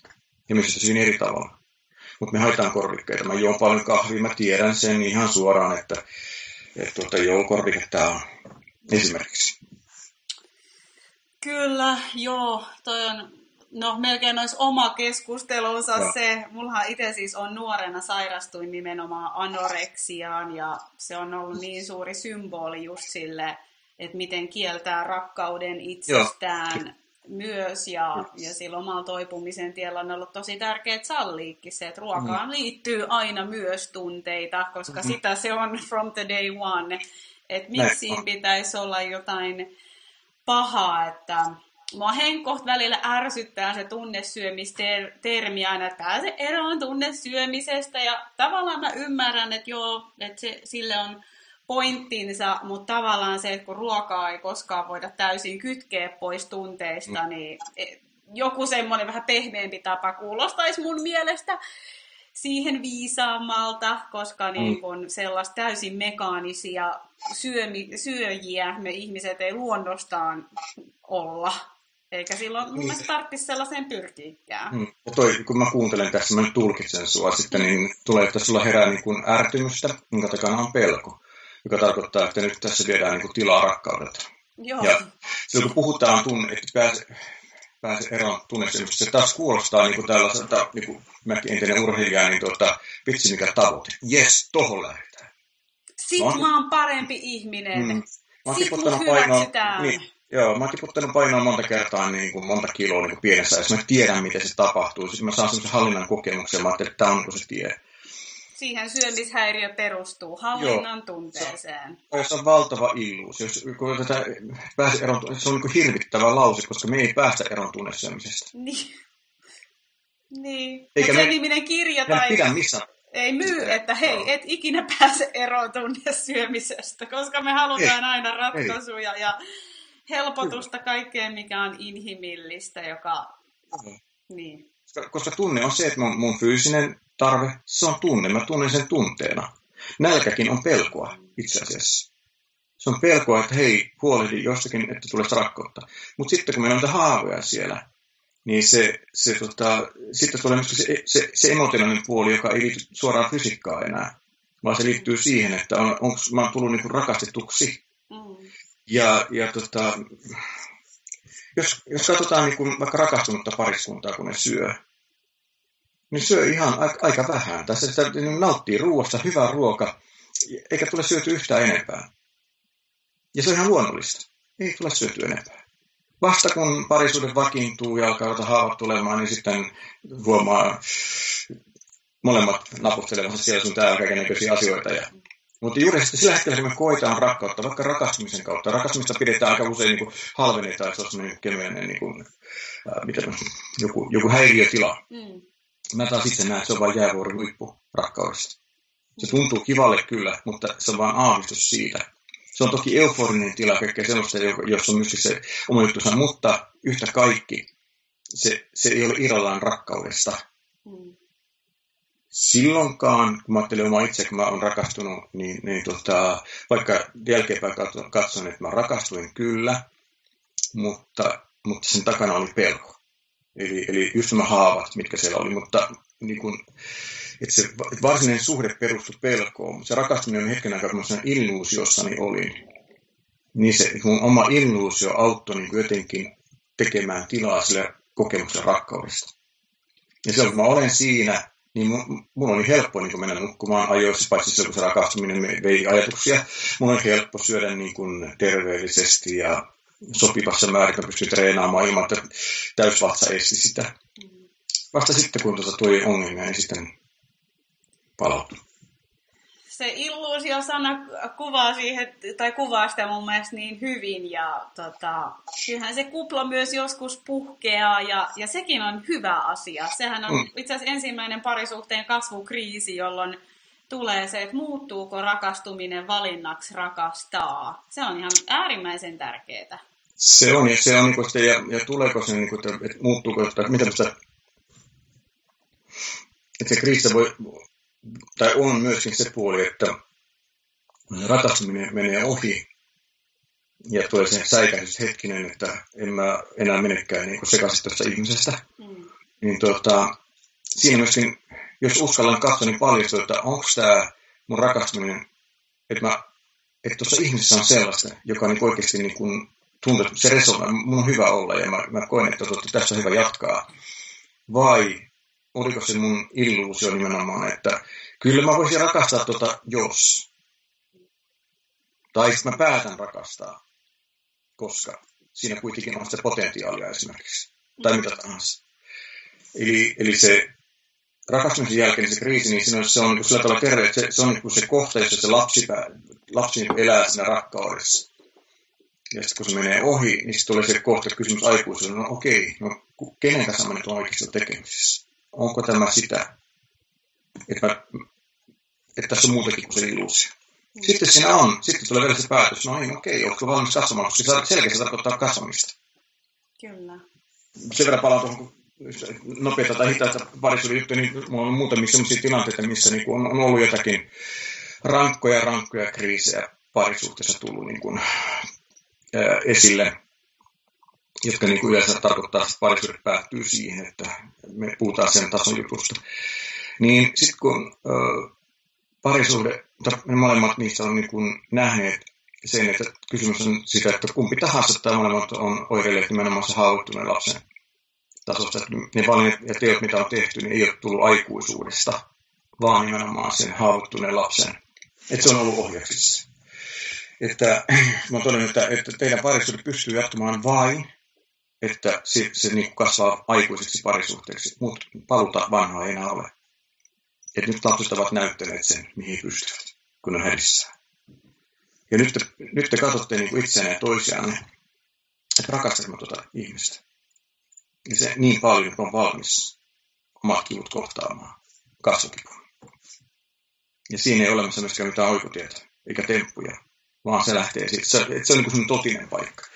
Ja me syötäisiin eri tavalla. Mutta me haetaan korvikkeita. Mä juon paljon kahvia, mä tiedän sen ihan suoraan, että, että tuota, joo, korvike tämä on esimerkiksi. Kyllä, joo, toi on no melkein olisi oma keskustelunsa no. se. Mullahan itse siis on nuorena sairastuin nimenomaan anoreksiaan ja se on ollut niin suuri symboli just sille, että miten kieltää rakkauden itsestään Joo. Myös ja, ja sillä omalla toipumisen tiellä on ollut tosi tärkeää salliikin se, että ruokaan mm. liittyy aina myös tunteita, koska mm. sitä se on from the day one. Että miksi siinä pitäisi olla jotain pahaa, että mua henkkoht välillä ärsyttää se tunnesyömistermi aina, että pääse eroon tunnesyömisestä. Ja tavallaan mä ymmärrän, että joo, että se, sille on pointtinsa, mutta tavallaan se, että kun ruokaa ei koskaan voida täysin kytkeä pois tunteista, mm. niin e, joku semmoinen vähän pehmeämpi tapa kuulostaisi mun mielestä siihen viisaammalta, koska mm. niin kun sellaista täysin mekaanisia syömi, syöjiä me ihmiset ei luonnostaan olla. Eikä silloin mun mielestä tarvitsisi sellaiseen pyrkiikään. Mm. Ja toi, kun mä kuuntelen tässä, mä nyt tulkitsen sua sitten, niin tulee, että sulla herää niin kuin ärtymystä, minkä takana on pelko, joka tarkoittaa, että nyt tässä viedään niin kuin tilaa rakkaudelta. Joo. Ja silloin kun puhutaan tunne, että pääse, pääse eroon tunnesemista, se taas kuulostaa niin kuin tällaiselta, niin kuin mäkin entinen urheilija, niin tuota, vitsi mikä tavoite. Jes, tohon lähdetään. Sitten mä oon parempi ihminen. Mm. Sitten mut hyväksytään. Niin, Joo, mä oon tiputtanut painoa monta kertaa, niin kuin monta kiloa niin kuin pienessä, ja mä tiedän, miten se tapahtuu. Sitten mä saan semmoisen hallinnan kokemuksen, mä että tämä on niin se tie. Siihen syömishäiriö perustuu hallinnan Joo. tunteeseen. Se, se on valtava illuus. Jos, kun tätä pääse eron, se on niin hirvittävä lause, koska me ei päästä eron tunnesyömisestä. Niin. niin. Eikä me, niminen kirja tai... pidä missään ei myy, että hei, et ikinä pääse eroon tunnesyömisestä, koska me halutaan ei, aina ratkaisuja ei. ja helpotusta kaikkeen, mikä on inhimillistä, joka... Mm. Niin. Koska tunne on se, että mun, mun fyysinen tarve, se on tunne. Mä tunnen sen tunteena. Nälkäkin on pelkoa itse asiassa. Se on pelkoa, että hei, huolehdi jostakin, että tulee rakkautta. Mutta sitten kun meillä on haavoja siellä, niin se, se tota, sitten tulee myös se, se, se emotionaalinen puoli, joka ei liity suoraan fysiikkaan enää, vaan se liittyy siihen, että on, onko mä oon tullut niinku rakastetuksi. Mm. Ja, ja tota, jos, jos katsotaan niin kuin vaikka rakastunutta pariskuntaa, kun ne syö, niin syö ihan aika, aika vähän. Tässä sitä niin nauttii ruoasta, hyvä ruoka, eikä tule syöty yhtään enempää. Ja se on ihan luonnollista. Ei tule syöty enempää. Vasta kun parisuuden vakiintuu ja alkaa haavat tulemaan, niin sitten huomaa molemmat napustelemassa siellä sun täällä kaikenlaisia asioita. Ja mutta juuri sillä hetkellä, kun me koetaan rakkautta, vaikka rakastumisen kautta, rakastumista pidetään aika usein niin halvennetaan, että se on sellainen kevyinen niin kuin, äh, mitä, joku, joku häiriötila. Mm. Mä taas itse näen, että se on vain jäävuoren huippu rakkaudesta. Se tuntuu kivalle kyllä, mutta se on vain aavistus siitä. Se on toki euforinen tila, kaikkea sellaista, jossa on myös se oma juttusa, mutta yhtä kaikki se, se ei ole irrallaan rakkaudesta. Mm silloinkaan, kun mä ajattelin omaa itse, kun mä olen rakastunut, niin, niin tota, vaikka jälkeenpäin katson, että mä rakastuin kyllä, mutta, mutta sen takana oli pelko. Eli, eli just nämä haavat, mitkä siellä oli, mutta niin kun, että se varsinainen suhde perustui pelkoon, mutta se rakastuminen hetken aikaa, kun mä illuusiossani olin. Niin se mun oma illuusio auttoi niin jotenkin tekemään tilaa sille kokemuksen rakkaudesta. Ja silloin kun mä olen siinä, niin mun oli helppo niin mennä nukkumaan ajoissa, paitsi silloin kun se rakastuminen vei ajatuksia. Mun oli helppo syödä niin kuin terveellisesti ja sopivassa määrin, että pystyin treenaamaan ilman, että täysvatsa esti sitä. Vasta sitten, kun tuota tuli ongelmia, niin sitten palautui se illuusio-sana kuvaa, siihen, tai kuvaa sitä mun mielestä niin hyvin. Ja tota, kyllähän se kupla myös joskus puhkeaa ja, ja sekin on hyvä asia. Sehän on mm. itse asiassa ensimmäinen parisuhteen kasvukriisi, jolloin tulee se, että muuttuuko rakastuminen valinnaksi rakastaa. Se on ihan äärimmäisen tärkeää. Se on, ja se on, niin se, ja, ja tuleeko se, niin kuin, että, että muuttuuko, että mitä sitä, että se kriisi voi, tai on myöskin se puoli, että rakastuminen menee ohi ja tulee se säikäisys hetkinen, että en mä enää menekään niin sekaisin tuosta ihmisestä. Mm. Niin tuota, siinä myöskin, jos uskallan katsoa, niin paljastuu, että onko tämä mun rakastuminen, että, mä, että tuossa ihmisessä on sellaista, joka niin oikeasti niin kuin tuntuu, että se resonoi, mun on hyvä olla ja mä, mä koen, että tuota, tässä on hyvä jatkaa. Vai oliko se mun illuusio nimenomaan, että kyllä mä voisin rakastaa tota jos. Tai sitten mä päätän rakastaa, koska siinä kuitenkin on se potentiaalia esimerkiksi. Tai mitä tahansa. Eli, eli se rakastumisen jälkeen se kriisi, niin on, se on niin sillä tavalla terve, että se, se on niin se kohta, jossa se lapsi, lapsi niin elää siinä rakkaudessa. Ja sitten kun se menee ohi, niin sitten tulee se kohta kysymys aikuiselle, no okei, no kenen kanssa mä nyt olen oikeasti tekemisissä? Onko tämä sitä, että, mä, että tässä on muutakin kuin se illuusio. Sitten siinä on, sitten tulee vielä se päätös, no niin, okei, oletko valmis katsomaan, koska selkeästi tarkoittaa kasvamista. Kyllä. Sen verran palaan tuohon nopeita tai hitaita parisuuden juttuja, niin minulla on muutamia sellaisia tilanteita, missä niin on, on ollut jotakin rankkoja, rankkoja kriisejä parisuhteessa tullut niin kuin, ää, esille jotka niin kuin yleensä tarkoittaa, että parisuhde päättyy siihen, että me puhutaan sen tason jutusta. Niin sitten kun ö, parisuhde, me molemmat niistä on niin kuin nähneet sen, että kysymys on sitä, että kumpi tahansa tai molemmat on oireilleet nimenomaan se haavoittuneen lapsen tasosta. Että ne valinnat ja teot, mitä on tehty, niin ei ole tullut aikuisuudesta, vaan nimenomaan sen haavoittuneen lapsen. Että se on ollut ohjauksissa. Että (clears throat) mä oon todennut, että, että teidän parisuhde pystyy jatkumaan vain, että se, se niin kasvaa aikuiseksi parisuhteeksi, mutta paluta vanhaa ei enää ole. Et nyt lapset ovat näyttäneet sen, mihin pystyvät, kun on hädissään. Ja nyt te, nyt te katsotte niin kuin itseänne ja toisianne, että rakastamme tuota ihmistä. Ja se niin paljon on valmis omat kivut kohtaamaan, kasvokivun. Ja siinä ei ole myöskään mitään oikotietä, eikä temppuja, vaan se lähtee siitä. Se, se on niin kuin totinen paikka.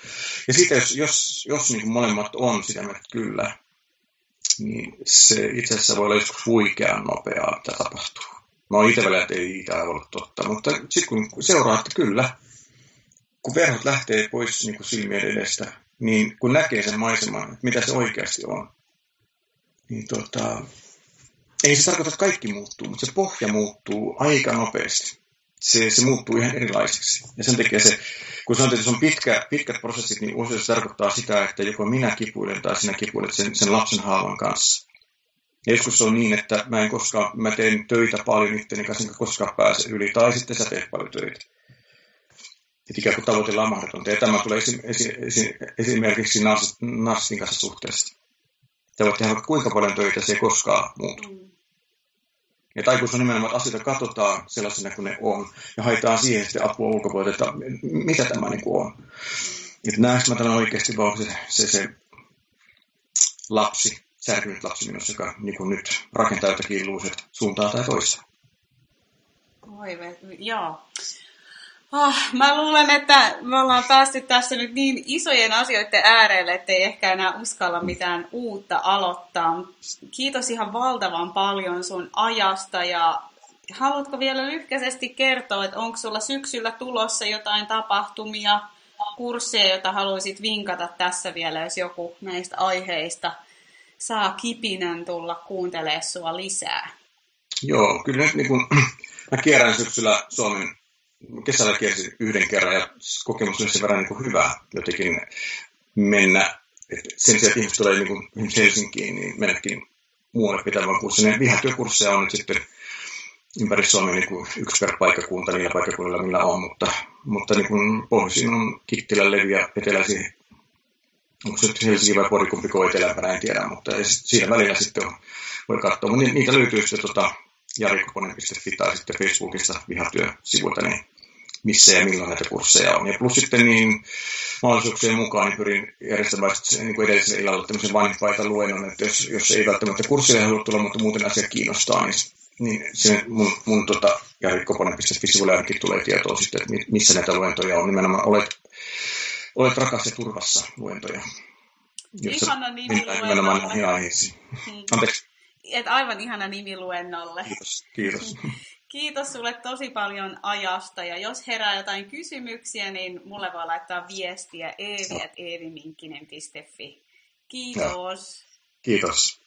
Ja sitten jos, jos, jos niin kuin molemmat on sitä mieltä, että kyllä, niin se itse asiassa voi olla joskus huikean nopeaa, mitä tapahtuu. Mä oon itse että ei tämä ole totta, mutta sitten kun seuraa, että kyllä, kun verhot lähtee pois niin kuin silmien edestä, niin kun näkee sen maiseman, että mitä se oikeasti on, niin tota, ei se tarkoita, että kaikki muuttuu, mutta se pohja muuttuu aika nopeasti se, se muuttuu ihan erilaiseksi. Ja sen takia se, kun sanotaan, että se on pitkä, pitkät prosessit, niin usein se tarkoittaa sitä, että joko minä kipuilen tai sinä kipuilet sen, sen lapsen haavan kanssa. Ja joskus se on niin, että mä en koskaan, mä teen töitä paljon itteni kanssa, enkä koskaan pääse yli, tai sitten sä teet paljon töitä. Että ikään kuin tavoitellaan mahdotonta. Ja tämä tulee esi, esi, esi, esimerkiksi narsistin kanssa suhteessa. Te voit tehdä kuinka paljon töitä, se ei koskaan muutu. Aikuisuus on nimenomaan, että asioita katsotaan sellaisena kuin ne on, ja haetaan siihen sitten apua ulkopuolelta, että mitä tämä niin kuin on. Että näenkö mä tämän oikeasti, vai se, se, se lapsi, särkynyt lapsi minussa, joka niin kuin nyt rakentaa jotakin illuuset suuntaan tai toiseen. Oi, joo. Oh, mä luulen, että me ollaan päästy tässä nyt niin isojen asioiden äärelle, ettei ehkä enää uskalla mitään uutta aloittaa. Kiitos ihan valtavan paljon sun ajasta ja haluatko vielä lyhkäisesti kertoa, että onko sulla syksyllä tulossa jotain tapahtumia, kursseja, joita haluaisit vinkata tässä vielä, jos joku näistä aiheista saa kipinän tulla kuuntelemaan sua lisää? Joo, kyllä nyt niin kuin, (clears throat) mä kierrän syksyllä Suomen, kesällä kiersin yhden kerran ja kokemus oli sen verran niin kuin hyvä jotenkin mennä. Et sen sijaan, että ihmiset tulee niin Helsinkiin, niin mennäkin muualle pitävän kurssin. Vihatyökursseja on nyt sitten ympäri Suomea niin kuin yksi per paikkakunta niillä paikkakunnilla, millä on, mutta, mutta niin kuin pohjoisin on Kittilä, Levi ja eteläisin, onko se nyt Helsinki vai Pori, kumpi etelämpänä, en tiedä, mutta siinä välillä sitten on, voi katsoa. Mutta niitä löytyy sitten tota, jarikoponen.fi tai sitten Facebookista vihatyösivuilta, niin missä ja milloin näitä kursseja on. Ja plus sitten niin mahdollisuuksien mukaan niin pyrin järjestämään niin kuin edellisellä illalla tämmöisen vanhimpaita luennon, että jos, jos ei välttämättä kurssille halua tulla, mutta muuten asia kiinnostaa, niin niin se mun, mun tota, jarikkoponen.fi-sivulle ainakin tulee tietoa sitten, että missä näitä luentoja on. Nimenomaan olet, olet rakas ja turvassa luentoja. Ihana nimi nimenomaan näihin aiheisiin. Anteeksi. Et aivan ihana nimi luennolle. Kiitos. Kiitos. (laughs) Kiitos sulle tosi paljon ajasta ja jos herää jotain kysymyksiä, niin mulle voi laittaa viestiä eevi.eeviminkkinen.fi. Kiitos. Ja. Kiitos.